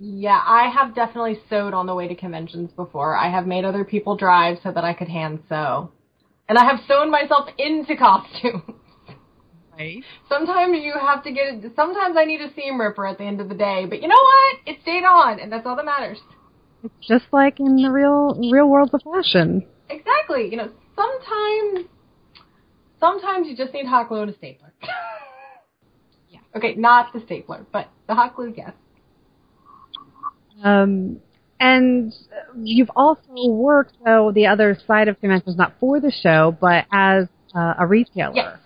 Yeah, I have definitely sewed on the way to conventions before. I have made other people drive so that I could hand sew. And I have sewn myself into costumes. Right. Sometimes you have to get. Sometimes I need a seam ripper at the end of the day, but you know what? It stayed on, and that's all that matters. It's just like in the real real world of fashion. Exactly. You know, sometimes sometimes you just need hot glue and a stapler. yeah. Okay, not the stapler, but the hot glue, yes. Um, and you've also worked though the other side of conventions, not for the show, but as uh, a retailer. Yes.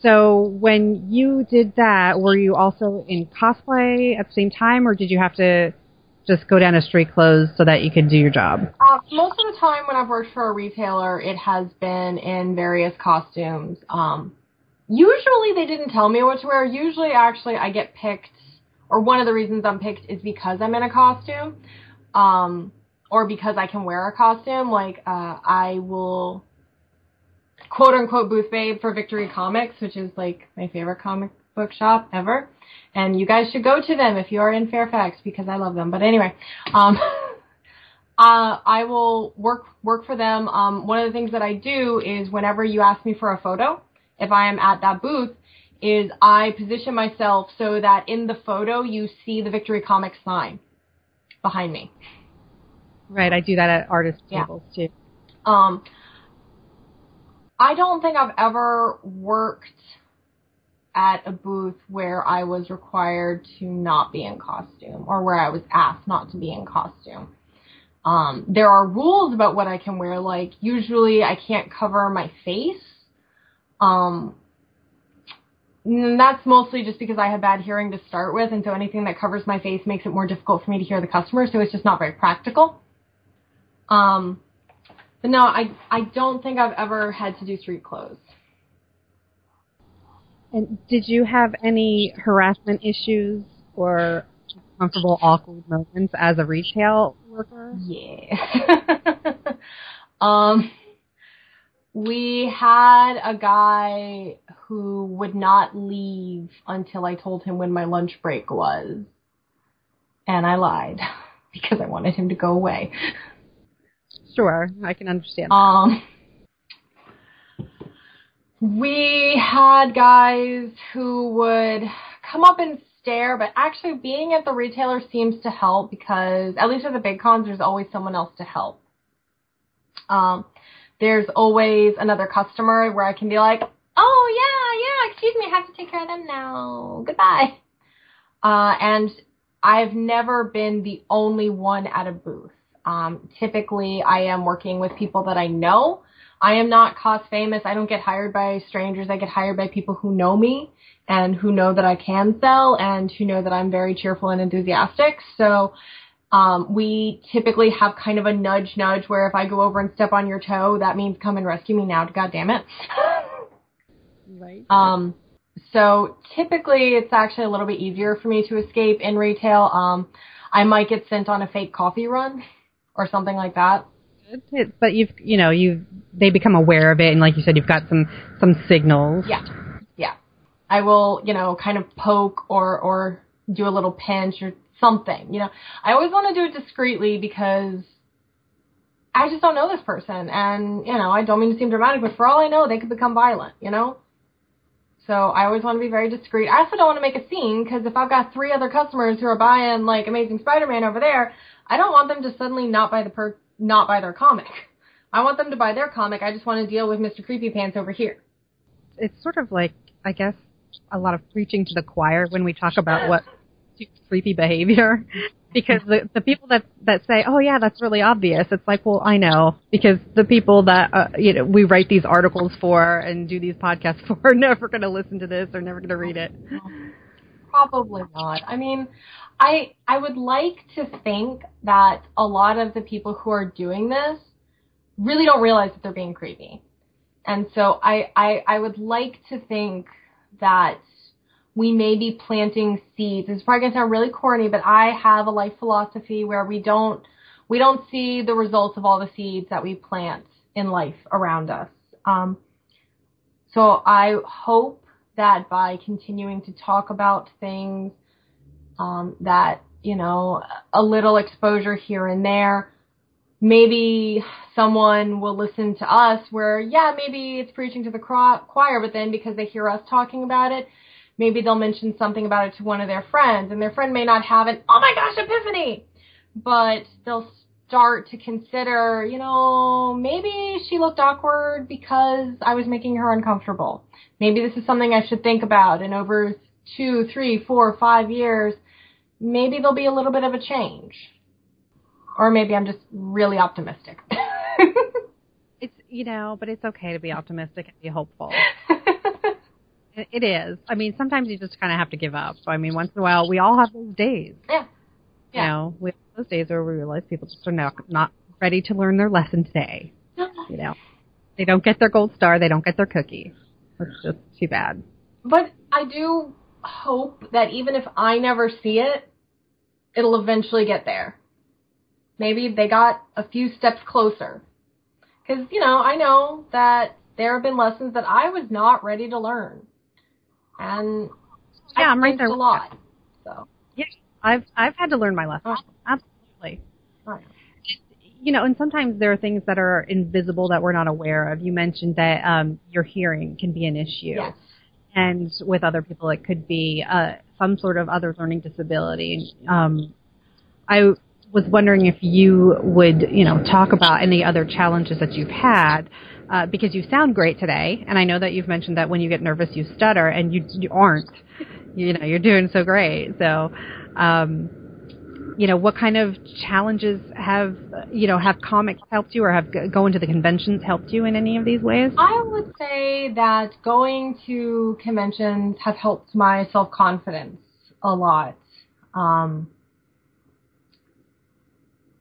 So when you did that, were you also in cosplay at the same time, or did you have to just go down to street clothes so that you could do your job? Uh, most of the time when I've worked for a retailer, it has been in various costumes. Um, usually they didn't tell me what to wear. Usually, actually, I get picked, or one of the reasons I'm picked is because I'm in a costume, um, or because I can wear a costume. Like uh, I will quote unquote booth babe for Victory Comics, which is like my favorite comic book shop ever. And you guys should go to them if you are in Fairfax because I love them. But anyway, um, uh, I will work work for them. Um, one of the things that I do is whenever you ask me for a photo, if I am at that booth, is I position myself so that in the photo you see the Victory Comics sign behind me. Right, I do that at artist Yeah. tables too. Um, I don't think I've ever worked at a booth where I was required to not be in costume or where I was asked not to be in costume. Um, there are rules about what I can wear, like usually I can't cover my face. Um, and that's mostly just because I have bad hearing to start with, and so anything that covers my face makes it more difficult for me to hear the customer, so it's just not very practical. Um, but no, I I don't think I've ever had to do street clothes. And did you have any harassment issues or uncomfortable, awkward moments as a retail worker? Yeah. um, we had a guy who would not leave until I told him when my lunch break was. And I lied because I wanted him to go away. Sure, I can understand. Um, we had guys who would come up and stare, but actually being at the retailer seems to help because at least at the big cons, there's always someone else to help. Um, there's always another customer where I can be like, oh yeah, yeah, excuse me, I have to take care of them now. Goodbye. Uh, and I've never been the only one at a booth. Um, typically, I am working with people that I know. I am not cos famous. I don't get hired by strangers. I get hired by people who know me and who know that I can sell and who know that I'm very cheerful and enthusiastic. So, um, we typically have kind of a nudge nudge where if I go over and step on your toe, that means come and rescue me now. God damn it. right. Um, so typically it's actually a little bit easier for me to escape in retail. Um, I might get sent on a fake coffee run or something like that. But you've you know you they become aware of it and like you said you've got some some signals Yeah. Yeah. I will, you know, kind of poke or, or do a little pinch or something, you know. I always want to do it discreetly because I just don't know this person and, you know, I don't mean to seem dramatic, but for all I know, they could become violent, you know? So I always want to be very discreet. I also don't want to make a scene because if I've got three other customers who are buying like Amazing Spider-Man over there, I don't want them to suddenly not buy the per- not buy their comic. I want them to buy their comic. I just want to deal with Mr. Creepy Pants over here. it's sort of like I guess a lot of preaching to the choir when we talk about what creepy behavior because the the people that that say oh yeah that's really obvious it's like well I know because the people that uh, you know we write these articles for and do these podcasts for are never going to listen to this or never going to read it Probably not. I mean, I I would like to think that a lot of the people who are doing this really don't realize that they're being creepy. And so I, I, I would like to think that we may be planting seeds. It's probably gonna sound really corny, but I have a life philosophy where we don't we don't see the results of all the seeds that we plant in life around us. Um, so I hope that by continuing to talk about things um, that you know a little exposure here and there maybe someone will listen to us where yeah maybe it's preaching to the choir but then because they hear us talking about it maybe they'll mention something about it to one of their friends and their friend may not have an oh my gosh epiphany! But they'll start to consider you know maybe she looked awkward because i was making her uncomfortable. Maybe this is something i should think about and over two three four five years maybe there'll be a little bit of a change. Or maybe i'm just really optimistic. It's you know but it's okay to be optimistic and be hopeful It- is. I mean sometimes you just kind of have to give up. I mean once in a while we all have those days. Yeah. You know we have those days where we realize people just are not not ready to learn their lesson today. You know they don't get their gold star they don't get their cookie. It's just too bad. But I do hope that even if I never see it, it'll eventually get there. Maybe they got a few steps closer. Because, you know, I know that there have been lessons that I was not ready to learn. And yeah, I'm right there a lot. So Yeah, I've I've had to learn my lesson. Oh. Absolutely. Right. You know, and sometimes there are things that are invisible that we're not aware of. You mentioned that um, your hearing can be an issue, yes. and with other people, it could be uh, some sort of other learning disability. Um, I was wondering if you would, you know, talk about any other challenges that you've had. Uh, because you sound great today, and I know that you've mentioned that when you get nervous you stutter, and you you aren't. You know, you're doing so great. So, um, you know, what kind of challenges have you know have comics helped you, or have going to the conventions helped you in any of these ways? I would say that going to conventions has helped my self confidence a lot. Um,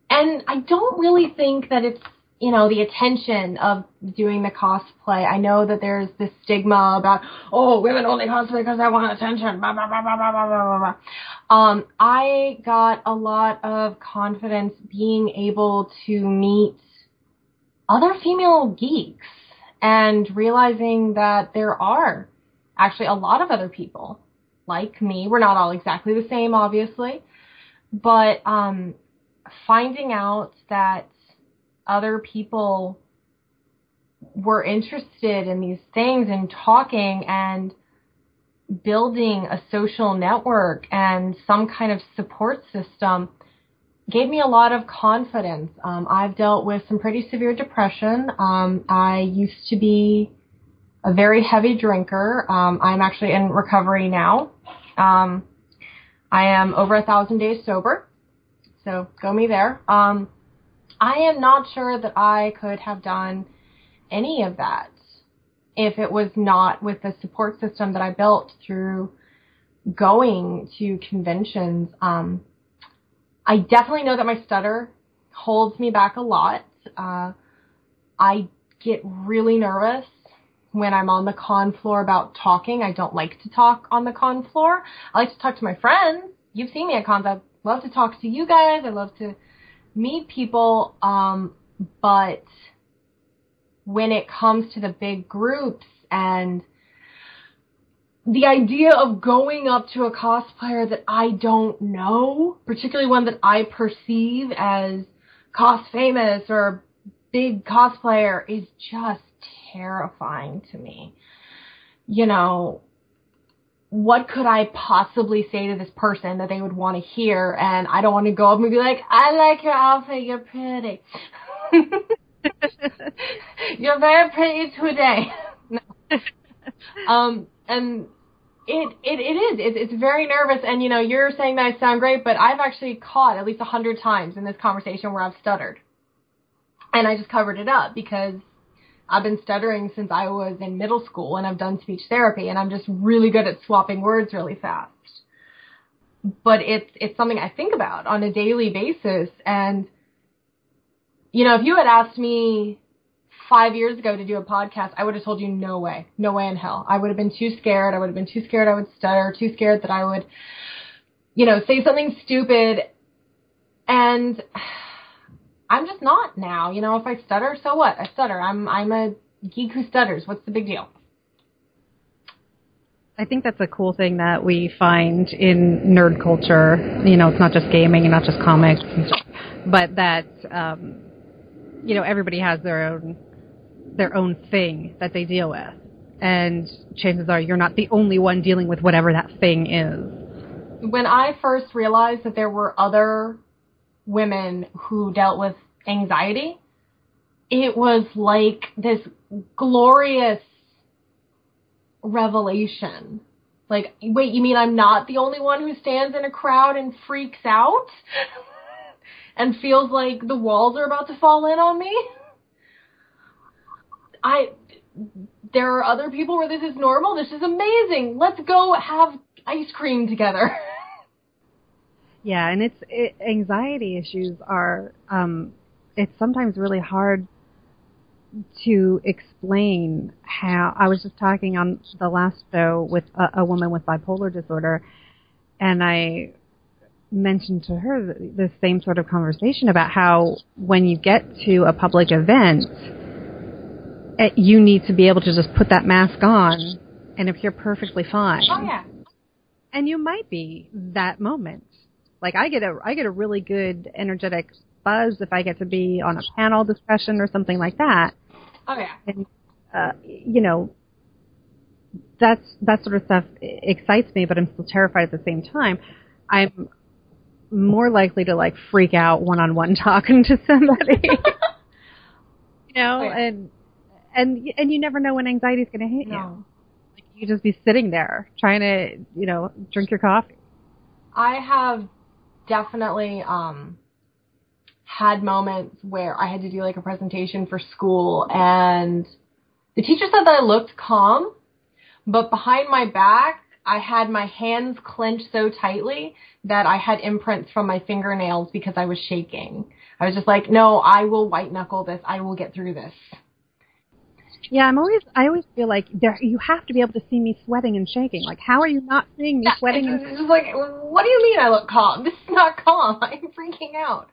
and I don't really think that it's you know the attention of doing the cosplay. I know that there's this stigma about oh women only cosplay because they want attention. Blah, blah, blah, blah, blah, blah, blah, blah. Um, I got a lot of confidence being able to meet other female geeks and realizing that there are actually a lot of other people like me. We're not all exactly the same, obviously, but um, finding out that other people were interested in these things and talking and building a social network and some kind of support system gave me a lot of confidence. Um, I've dealt with some pretty severe depression. Um, I used to be a very heavy drinker. Um, I'm actually in recovery now. Um, I am over a thousand days sober, so go me there. I am not sure that I could have done any of that if it was not with the support system that I built through going to conventions. Um, I definitely know that my stutter holds me back a lot. Uh, I get really nervous when I'm on the con floor about talking. I don't like to talk on the con floor. I like to talk to my friends. You've seen me at cons. I love to talk to you guys. I love to meet people. Um, but when it comes to the big groups and the idea of going up to a cosplayer that I don't know, particularly one that I perceive as cos famous or big cosplayer is just terrifying to me. You know, what could I possibly say to this person that they would want to hear? And I don't want to go up and be like, I like your outfit, you're pretty. you're very pretty today. no. Um, and it, it, it is. It, it's very nervous. And, you know, you're saying that I sound great, but I've actually caught at least a hundred times in this conversation where I've stuttered. And I just covered it up because I've been stuttering since I was in middle school and I've done speech therapy and I'm just really good at swapping words really fast. But it's, it's something I think about on a daily basis. And, you know, if you had asked me five years ago to do a podcast, I would have told you no way, no way in hell. I would have been too scared. I would have been too scared I would stutter, too scared that I would, you know, say something stupid. And I'm just not now. You know, if I stutter, so what? I stutter. I'm I'm a geek who stutters. What's the big deal? I think that's a cool thing that we find in nerd culture. You know, it's not just gaming and not just comics, but that um, you know everybody has their own their own thing that they deal with, and chances are you're not the only one dealing with whatever that thing is. When I first realized that there were other women who dealt with anxiety, it was like this glorious revelation. Like, wait, you mean I'm not the only one who stands in a crowd and freaks out? and feels like the walls are about to fall in on me? I, there are other people where this is normal. This is amazing. Let's go have ice cream together. Yeah, and it's it, anxiety issues are um, it's sometimes really hard to explain how. I was just talking on the last show with a, a woman with bipolar disorder, and I mentioned to her the, the same sort of conversation about how when you get to a public event, eh, you need to be able to just put that mask on and appear perfectly fine. Oh yeah. And you might be that moment. Like I get a I get a really good energetic buzz if I get to be on a panel discussion or something like that. Oh yeah. And uh, you know, that's that sort of stuff excites me, but I'm still terrified at the same time. I'm more likely to like freak out one on one talking to somebody. you know, Oh, yeah. and and and you never know when anxiety is going to hit you. No. Like you just be sitting there trying to, you know, drink your coffee. I have definitely um had moments where I had to do like a presentation for school and the teacher said that I looked calm, but behind my back I had my hands clenched so tightly that I had imprints from my fingernails because I was shaking. I was just like, no, I will white knuckle this. I will get through this. Yeah, I'm always I always feel like there you have to be able to see me sweating and shaking. Like how are you not seeing me sweating and It's just like, what do you mean I look calm? This is not calm. I'm freaking out.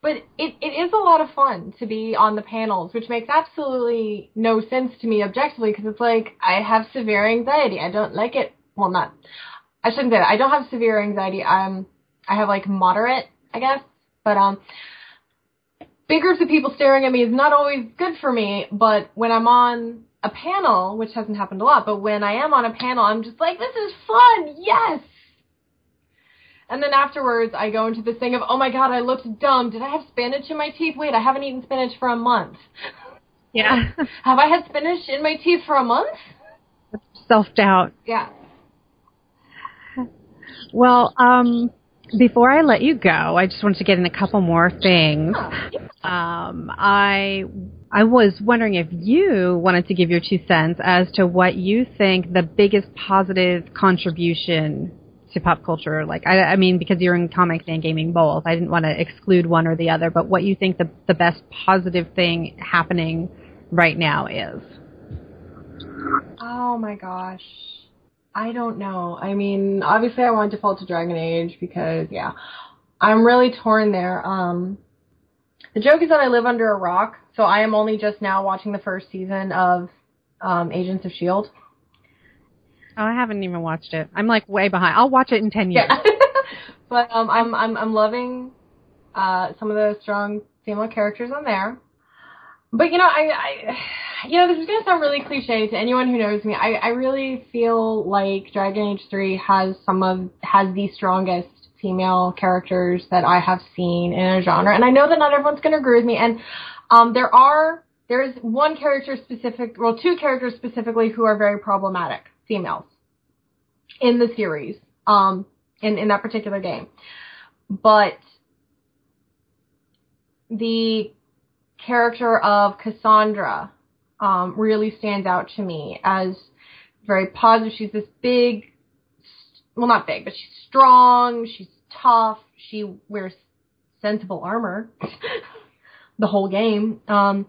But it, it is a lot of fun to be on the panels, which makes absolutely no sense to me objectively because it's like I have severe anxiety. I don't like it. Well, not. I shouldn't say that. I don't have severe anxiety. Um, I have like moderate, I guess. But um, big groups of people staring at me is not always good for me. But when I'm on a panel, which hasn't happened a lot, but when I am on a panel, I'm just like, this is fun. Yes. And then afterwards, I go into this thing of, oh my god, I looked dumb. Did I have spinach in my teeth? Wait, I haven't eaten spinach for a month. yeah, Have I had spinach in my teeth for a month? self doubt. Yeah. Well, um, before I let you go, I just wanted to get in a couple more things. Um, I I was wondering if you wanted to give your two cents as to what you think the biggest positive contribution to pop culture. Like, I, I mean, because you're in comics and gaming both, I didn't want to exclude one or the other. But what you think the the best positive thing happening right now is? Oh my gosh. I don't know. I mean, obviously I want to default to Dragon Age because, yeah, I'm really torn there. Um, the joke is that I live under a rock, so I am only just now watching the first season of um, Agents of S.H.I.E.L.D. Oh, I haven't even watched it. I'm like way behind. I'll watch it in ten years. Yeah. but um, I'm I'm I'm loving uh, some of the strong female characters on there. But you know, I, I you know, this is gonna sound really cliche to anyone who knows me. I, I really feel like Dragon Age three has some of has the strongest female characters that I have seen in a genre. And I know that not everyone's gonna agree with me. And um there are there's one character specific well, two characters specifically who are very problematic, females, in the series. Um in, in that particular game. But the character of Cassandra um, really stands out to me as very positive. She's this big, well, not big, but she's strong. She's tough. She wears sensible armor the whole game. Um,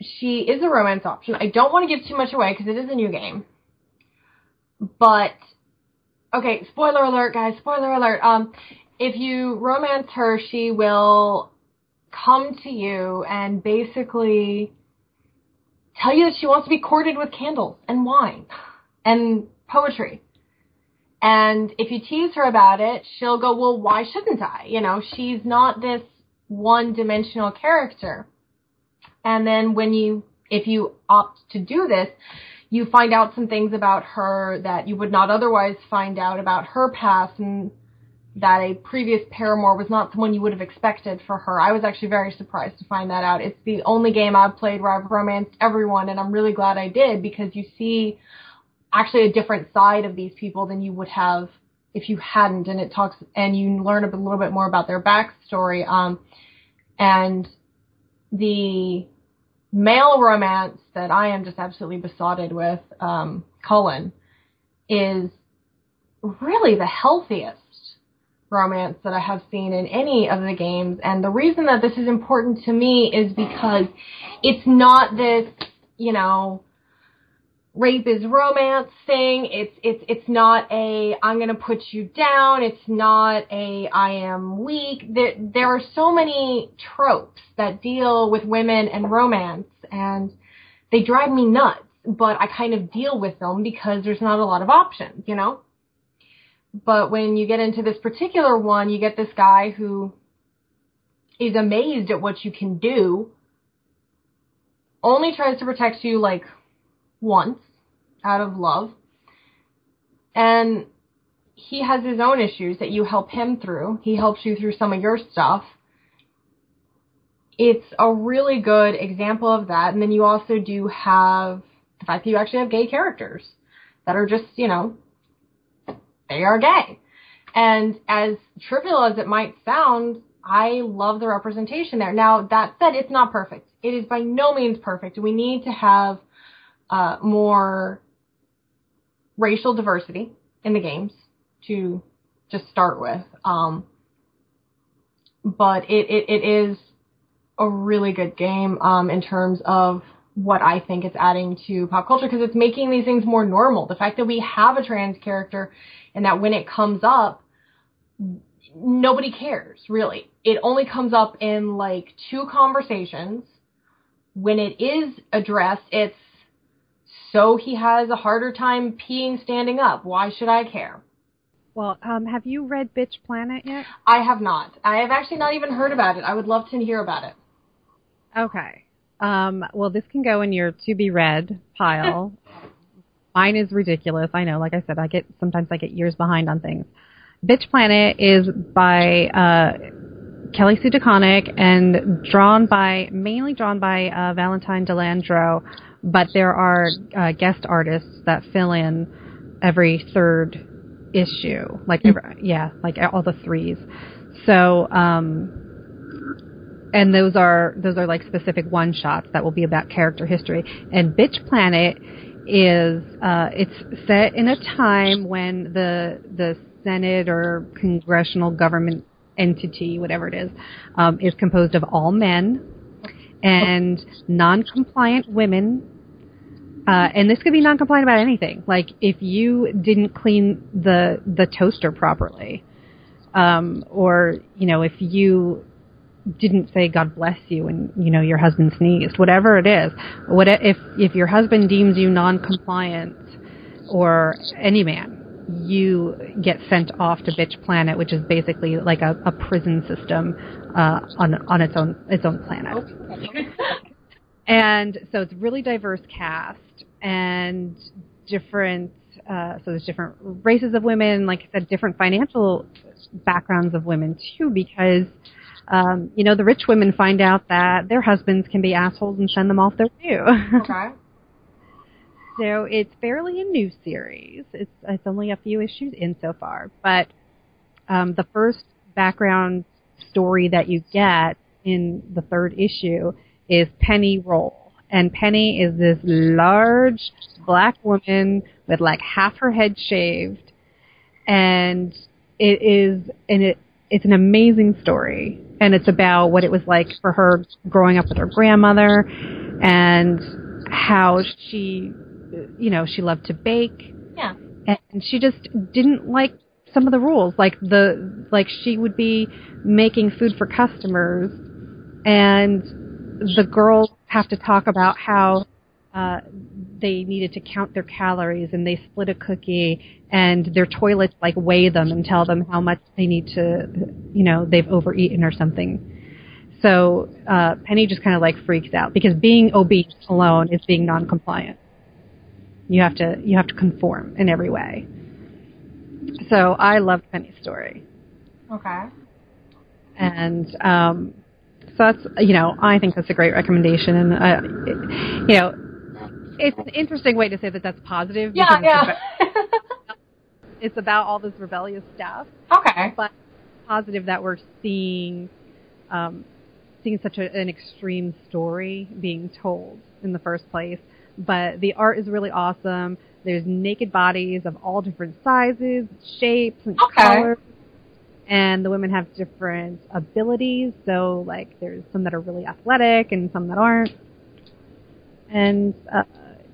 she is a romance option. I don't want to give too much away because it is a new game. But okay, spoiler alert, guys. Spoiler alert. Um, if you romance her, she will come to you and basically tell you that she wants to be courted with candles and wine and poetry. And if you tease her about it, she'll go, well, why shouldn't I? You know, she's not this one dimensional character. And then when you, if you opt to do this, you find out some things about her that you would not otherwise find out about her past and that a previous paramour was not someone you would have expected for her. I was actually very surprised to find that out. It's the only game I've played where I've romanced everyone and I'm really glad I did because you see actually a different side of these people than you would have if you hadn't and it talks and you learn a little bit more about their backstory. Um and the male romance that I am just absolutely besotted with, um, Cullen, is really the healthiest romance that I have seen in any of the games. And the reason that this is important to me is because it's not this, you know, rape is romance thing. It's it's it's not a I'm gonna put you down. It's not a I am weak. There there are so many tropes that deal with women and romance and they drive me nuts, but I kind of deal with them because there's not a lot of options, you know? But when you get into this particular one, you get this guy who is amazed at what you can do, only tries to protect you like once out of love, and he has his own issues that you help him through. He helps you through some of your stuff. It's a really good example of that. And then you also do have the fact that you actually have gay characters that are just, you know, they are gay. And as trivial as it might sound, I love the representation there. Now, that said, it's not perfect. It is by no means perfect. We need to have uh, more racial diversity in the games to just start with. Um, but it, it, it is a really good game um, in terms of what I think it's adding to pop culture because it's making these things more normal. The fact that we have a trans character and that when it comes up, nobody cares really. It only comes up in like two conversations. When it is addressed, it's so he has a harder time peeing standing up. Why should I care? Well, um, have you read Bitch Planet yet? I have not. I have actually not even heard about it. I would love to hear about it. Okay. Um, well, this can go in your to be read pile. Mine is ridiculous. I know. Like I said, I get sometimes I get years behind on things. Bitch Planet is by uh, Kelly Sue DeConnick and drawn by mainly drawn by uh, Valentine De Landro, but there are uh, guest artists that fill in every third issue, like every, yeah, like all the threes. So, um, and those are those are like specific one shots that will be about character history. And Bitch Planet is uh, it's set in a time when the the Senate or congressional government entity, whatever it is, um, is composed of all men and non-compliant women. Uh, and this could be non-compliant about anything. Like if you didn't clean the the toaster properly, um, or you know if you didn't say God bless you when you know your husband sneezed, whatever it is. What if if your husband deems you non-compliant or any man, you get sent off to Bitch Planet, which is basically like a, a prison system uh, on on its own its own planet. and so it's really diverse cast and different. Uh, so there's different races of women, like I said, different financial backgrounds of women too, because um, you know the rich women find out that their husbands can be assholes and send them off there too. Okay. So it's fairly a new series. It's it's only a few issues in so far, but um, the first background story that you get in the third issue is Penny Rolle, and Penny is this large black woman with like half her head shaved, and it is and it it's an amazing story, and it's about what it was like for her growing up with her grandmother, and how she you know, she loved to bake. Yeah. And she just didn't like some of the rules. Like the like she would be making food for customers and the girls have to talk about how uh they needed to count their calories and they split a cookie and their toilets like weigh them and tell them how much they need to you know, they've overeaten or something. So uh Penny just kind of like freaks out because being obese alone is being non-compliant. You have to you have to conform in every way. So I loved Penny's story. Okay. And um, so that's you know I think that's a great recommendation, and uh, you know it's an interesting way to say that that's positive. Yeah, yeah. It's about, it's about all this rebellious stuff. Okay. But positive that we're seeing um, seeing such a, an extreme story being told in the first place but the art is really awesome. There's naked bodies of all different sizes, shapes, and okay. colors. And the women have different abilities. So, like, there's some that are really athletic and some that aren't. And, uh,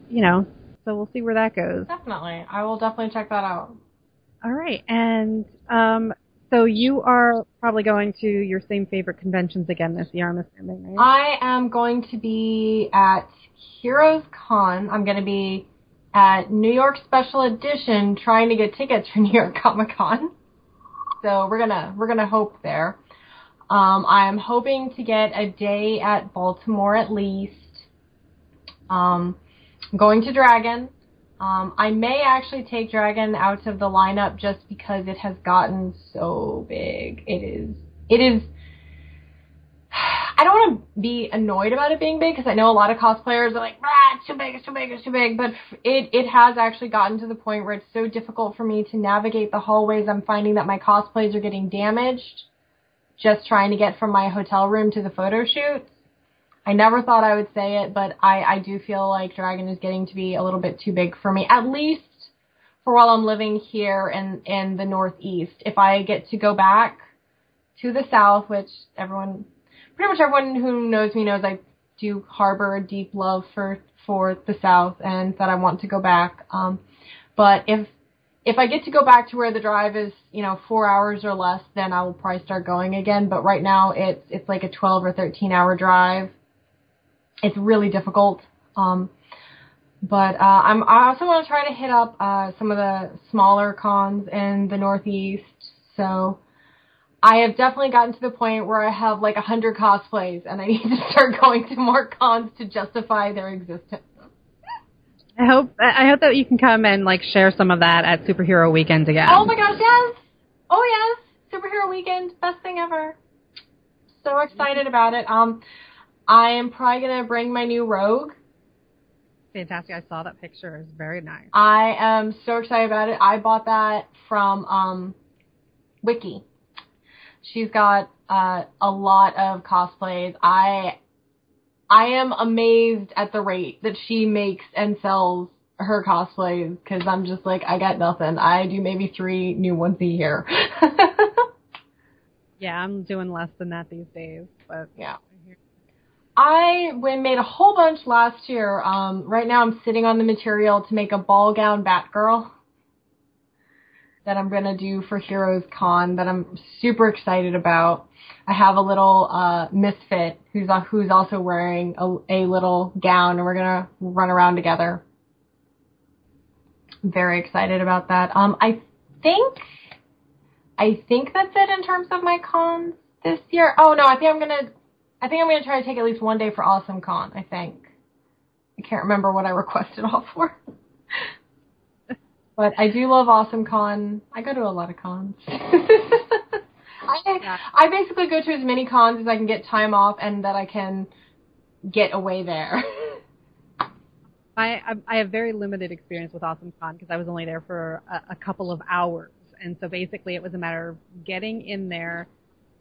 you know, so we'll see where that goes. Definitely. I will definitely check that out. All right. And um, So you are probably going to your same favorite conventions again this year, I'm assuming, right? I am going to be at Heroes Con. I'm going to be at New York Special Edition trying to get tickets for New York Comic Con. So we're gonna we're gonna hope there. Um, I'm hoping to get a day at Baltimore at least. Um, going to Dragon. Um, I may actually take Dragon out of the lineup just because it has gotten so big. It is. It is. I don't want to be annoyed about it being big because I know a lot of cosplayers are like, ah, it's too big, it's too big, it's too big. But it it has actually gotten to the point where it's so difficult for me to navigate the hallways. I'm finding that my cosplays are getting damaged just trying to get from my hotel room to the photo shoots. I never thought I would say it, but I, I do feel like Dragon is getting to be a little bit too big for me, at least for while I'm living here in, in the Northeast. If I get to go back to the South, which everyone, pretty much everyone who knows me knows I do harbor a deep love for, for the South and that I want to go back. Um, but if if I get to go back to where the drive is, you know, four hours or less, then I will probably start going again. But right now, it's it's like a 12 or 13 hour drive. It's really difficult. Um, but uh, I'm I also want to try to hit up uh, some of the smaller cons in the Northeast. So I have definitely gotten to the point where I have like a hundred cosplays, and I need to start going to more cons to justify their existence. I hope I hope that you can come and like share some of that at Superhero Weekend again. Oh my gosh, yes! Oh yes, Superhero Weekend, best thing ever. So excited about it. Um, I am probably gonna bring my new Rogue. Fantastic! I saw that picture. It's very nice. I am so excited about it. I bought that from um, Wiki. She's got uh, a lot of cosplays. I I am amazed at the rate that she makes and sells her cosplays because I'm just like, I got nothing. I do maybe three new ones a year. yeah, I'm doing less than that these days, but yeah. I made a whole bunch last year. Um, right now I'm sitting on the material to make a ball gown Batgirl that I'm gonna do for Heroes Con that I'm super excited about. I have a little uh, misfit who's uh, who's also wearing a, a little gown, and we're gonna run around together. Very excited about that. Um, I think I think that's it in terms of my cons this year. Oh no, I think I'm gonna I think I'm gonna try to take at least one day for Awesome Con. I think I can't remember what I requested off for. but I do love Awesome Con. I go to a lot of cons. I, yeah. I basically go to as many cons as I can get time off and that I can get away there. I I have very limited experience with Awesome Con because I was only there for a, a, couple of hours, and so basically it was a matter of getting in there,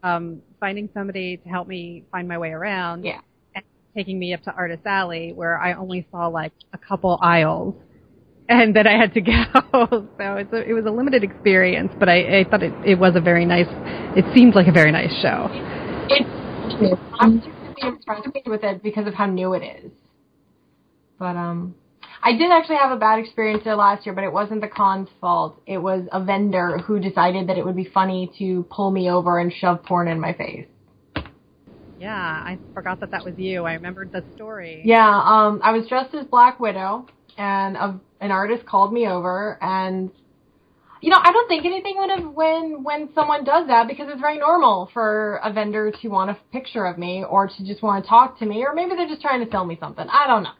um, finding somebody to help me find my way around, yeah. and taking me up to Artist Alley where I only saw like a couple aisles and then I had to go. so it's a, it was a limited experience, but I, I thought it, it was a very nice. It seemed like a very nice show. It, I'm just really impressed with it because of how new it is. But um, I did actually have a bad experience there last year, but it wasn't the con's fault. It was a vendor who decided that it would be funny to pull me over and shove porn in my face. Yeah, I forgot that that was you. I remembered the story. Yeah, um, I was dressed as Black Widow, and a, an artist called me over and you know, I don't think anything would have when when someone does that because it's very normal for a vendor to want a picture of me or to just want to talk to me or maybe they're just trying to sell me something. I don't know.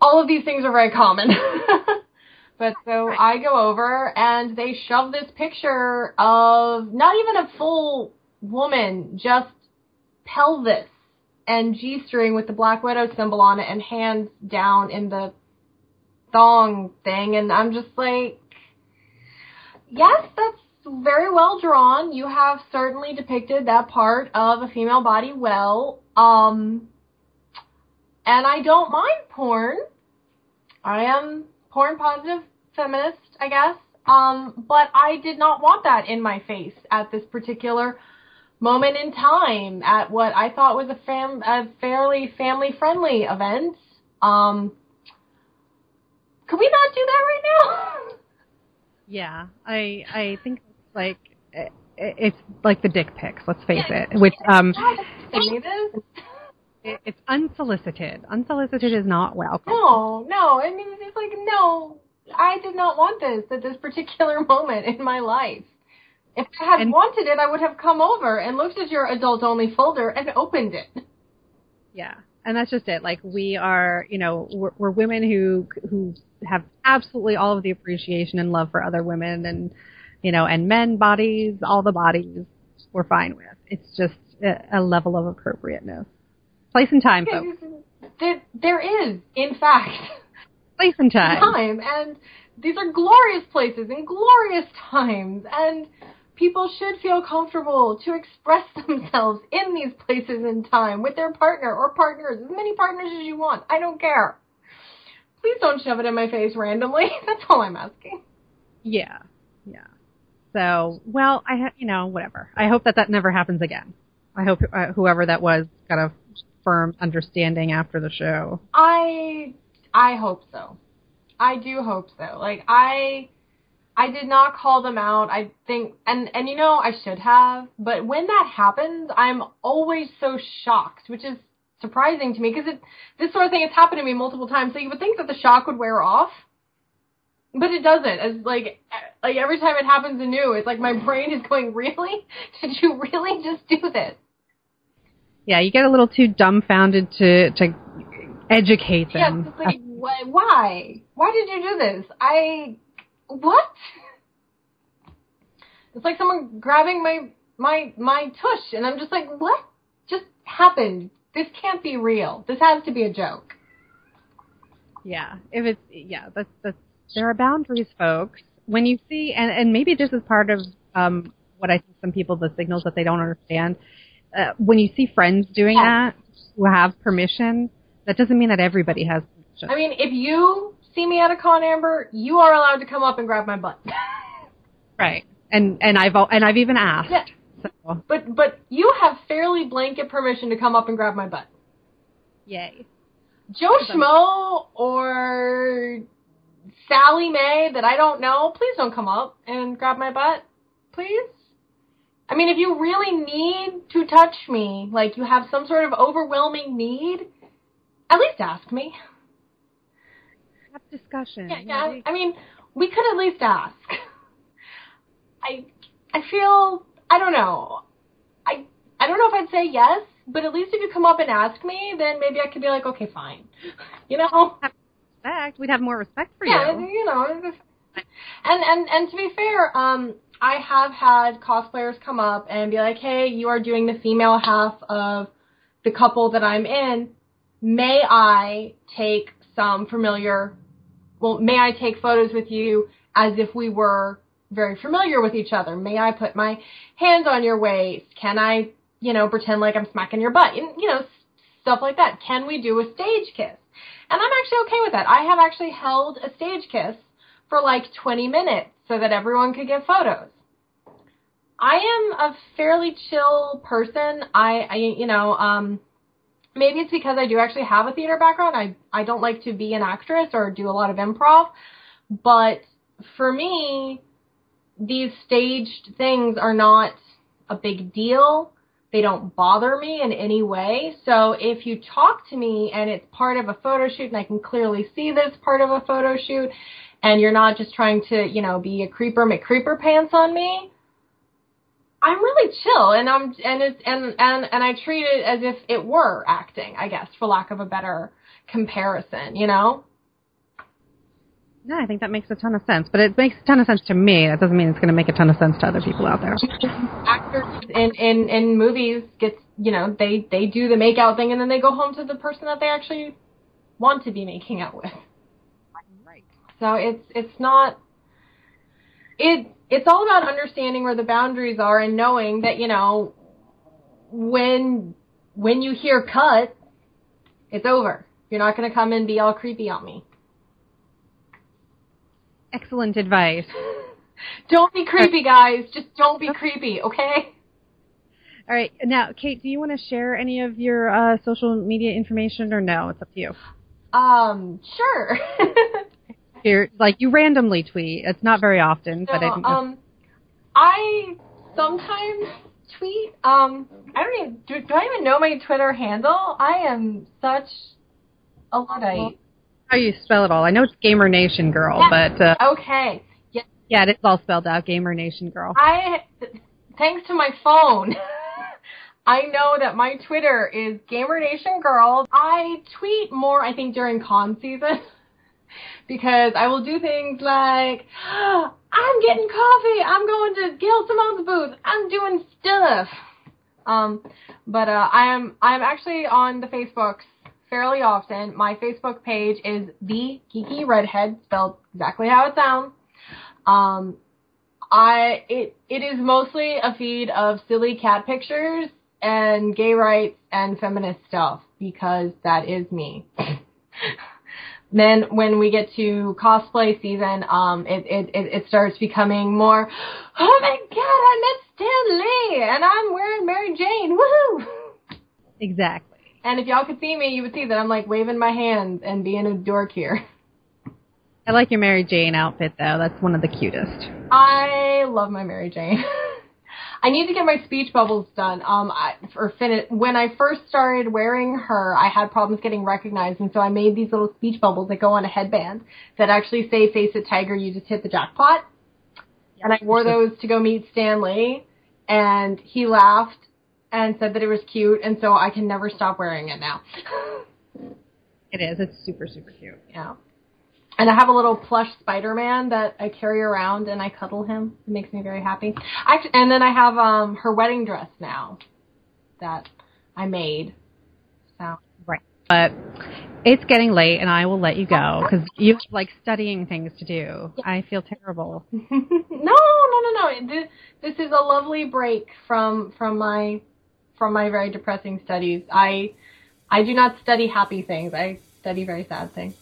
All of these things are very common. but so I go over and they shove this picture of not even a full woman, just pelvis and G string with the Black Widow symbol on it and hands down in the thong thing, and I'm just like, yes, that's very well drawn. You have certainly depicted that part of a female body well. Um, and I don't mind porn. I am porn positive feminist, I guess. Um, but I did not want that in my face at this particular moment in time at what I thought was a fam a fairly family friendly event. Um, could we not do that right now? Yeah, I I think like it, it's like the dick pics. Let's face it. Which um, it's unsolicited. Unsolicited is not welcome. No, no. I mean, it's like no. I did not want this at this particular moment in my life. If I had And- wanted it, I would have come over and looked at your adult only folder and opened it. Yeah, and that's just it. Like we are, you know, we're, we're women who who have absolutely all of the appreciation and love for other women, and you know, and men bodies, all the bodies, we're fine with. It's just a, a level of appropriateness, place and time, folks. There, there is, in fact, Place and time. time, and these are glorious places and glorious times, and people should feel comfortable to express themselves in these places and time with their partner or partners, as many partners as you want. I don't care. Please don't shove it in my face randomly. That's all I'm asking. Yeah, yeah. So, well, I, ha- you know, whatever. I hope that that never happens again. I hope uh, whoever that was got a firm understanding after the show. I I hope so. I do hope so. Like I I did not call them out. I think and and you know I should have, but when that happens, I'm always so shocked, which is surprising to me because it this sort of thing has happened to me multiple times. So you would think that the shock would wear off, but it doesn't. As like like every time it happens anew, it's like my brain is going, "Really? Did you really just do this?" Yeah, you get a little too dumbfounded to to educate them. it's like, wh- why? Why did you do this? I, what? It's like someone grabbing my, my, my tush, and I'm just like, what just happened? This can't be real. This has to be a joke. Yeah, if it's yeah, that's that's there are boundaries, folks. When you see and and maybe this is part of um what I think some people the signals that they don't understand. Uh, when you see friends doing Yeah. that who have permission, that doesn't mean that everybody has permission. I mean, if you see me at a con, Amber, you are allowed to come up and grab my butt. right. And and I've and I've even asked. Yeah. So but, but you have fairly blanket permission to come up and grab my butt. yay. Joe Schmo or Sally Mae that I don't know, please don't come up and grab my butt. Please? I mean, if you really need to touch me, like you have some sort of overwhelming need, at least ask me. Have discussion. Yeah, yeah. I mean, we could at least ask. I I feel I don't know. I I don't know if I'd say yes, but at least if you come up and ask me, then maybe I could be like, okay, fine. You know? respect. We'd have more respect for yeah, you. Yeah, you know. And and and to be fair, um, I have had cosplayers come up and be like, "Hey, you are doing the female half of the couple that I'm in. May I take some familiar? Well, may I take photos with you as if we were very familiar with each other? May I put my hands on your waist? Can I, you know, pretend like I'm smacking your butt? And, you know, stuff like that. Can we do a stage kiss? And I'm actually okay with that. I have actually held a stage kiss for like 20 minutes so that everyone could get photos. I am a fairly chill person. I, I you know, um, maybe it's because I do actually have a theater background. I, I don't like to be an actress or do a lot of improv, but for me, these staged things are not a big deal. They don't bother me in any way. So if you talk to me and it's part of a photo shoot and I can clearly see this part of a photo shoot and you're not just trying to, you know, be a creeper McCreeper pants on me, I'm really chill and I'm and it's and and and I treat it as if it were acting, I guess, for lack of a better comparison, you know? No, I think that makes a ton of sense. But it makes a ton of sense to me. That doesn't mean it's going to make a ton of sense to other people out there. Actors in in in movies get, you know, they they do the make out thing and then they go home to the person that they actually want to be making out with. So it's it's not it it's all about understanding where the boundaries are and knowing that, you know, when when you hear cut, it's over. You're not going to come and be all creepy on me. Excellent advice. Don't be creepy, guys. Just don't be creepy, okay? All right. Now, Kate, do you want to share any of your uh, social media information or no? It's up to you. Um, sure. Here, like you randomly tweet. It's not very often, but No, I think um, I sometimes tweet. Um, I don't even do, do I even know my Twitter handle? I am such a luddite. How you spell it all? I know it's Gamer Nation Girl, but uh, Okay. Yeah, yeah, it is all spelled out. Gamer Nation Girl. I thanks to my phone. I know that my Twitter is Gamer Nation Girl. I tweet more, I think, during con season because I will do things like, "I'm getting coffee. I'm going to Gail Simone's booth. I'm doing stuff." Um, but uh, I am I'm actually on the Facebooks fairly often. My Facebook page is the Geeky Redhead, spelled exactly how it sounds. Um, I it it is mostly a feed of silly cat pictures and gay rights and feminist stuff because that is me. then when we get to cosplay season, um, it, it, it, starts becoming more, oh my god, I met Stan Lee and I'm wearing Mary Jane, woohoo! Exactly. And if y'all could see me, you would see that I'm like waving my hands and being a dork here. I like your Mary Jane outfit though. That's one of the cutest. I love my Mary Jane. I need to get my speech bubbles done. Um, I, or finish. When I first started wearing her, I had problems getting recognized, and so I made these little speech bubbles that go on a headband that actually say "Face it, Tiger, you just hit the jackpot." And I wore those to go meet Stan Lee, and he laughed and said that it was cute, and so I can never stop wearing it now. It is. It's super super cute. Yeah. And I have a little plush Spider-Man that I carry around and I cuddle him. It makes me very happy. Actually, and then I have um her wedding dress now that I made. So Right. But it's getting late, and I will let you go because you have like studying things to do. I feel terrible. no, no, no, no. This, this is a lovely break from from my from my very depressing studies. I I do not study happy things. I study very sad things.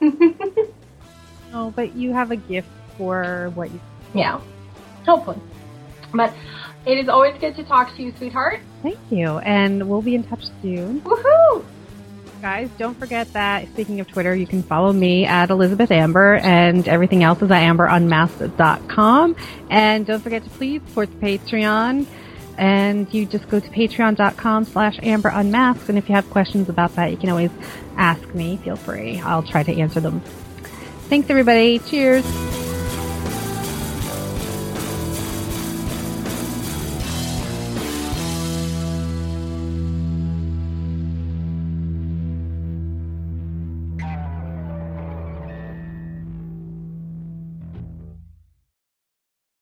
Oh, but you have a gift for what you. yeah, hopefully. But it is always good to talk to you, sweetheart. Thank you, and we'll be in touch soon. Woohoo! Guys, don't forget that speaking of Twitter, you can follow me at Elizabeth Amber and everything else is at amberunmasked.com. And don't forget to please support the Patreon. And you just go to patreon.com slash amberunmasked. And if you have questions about that, you can always ask me. Feel free. I'll try to answer them. Thanks, everybody. Cheers.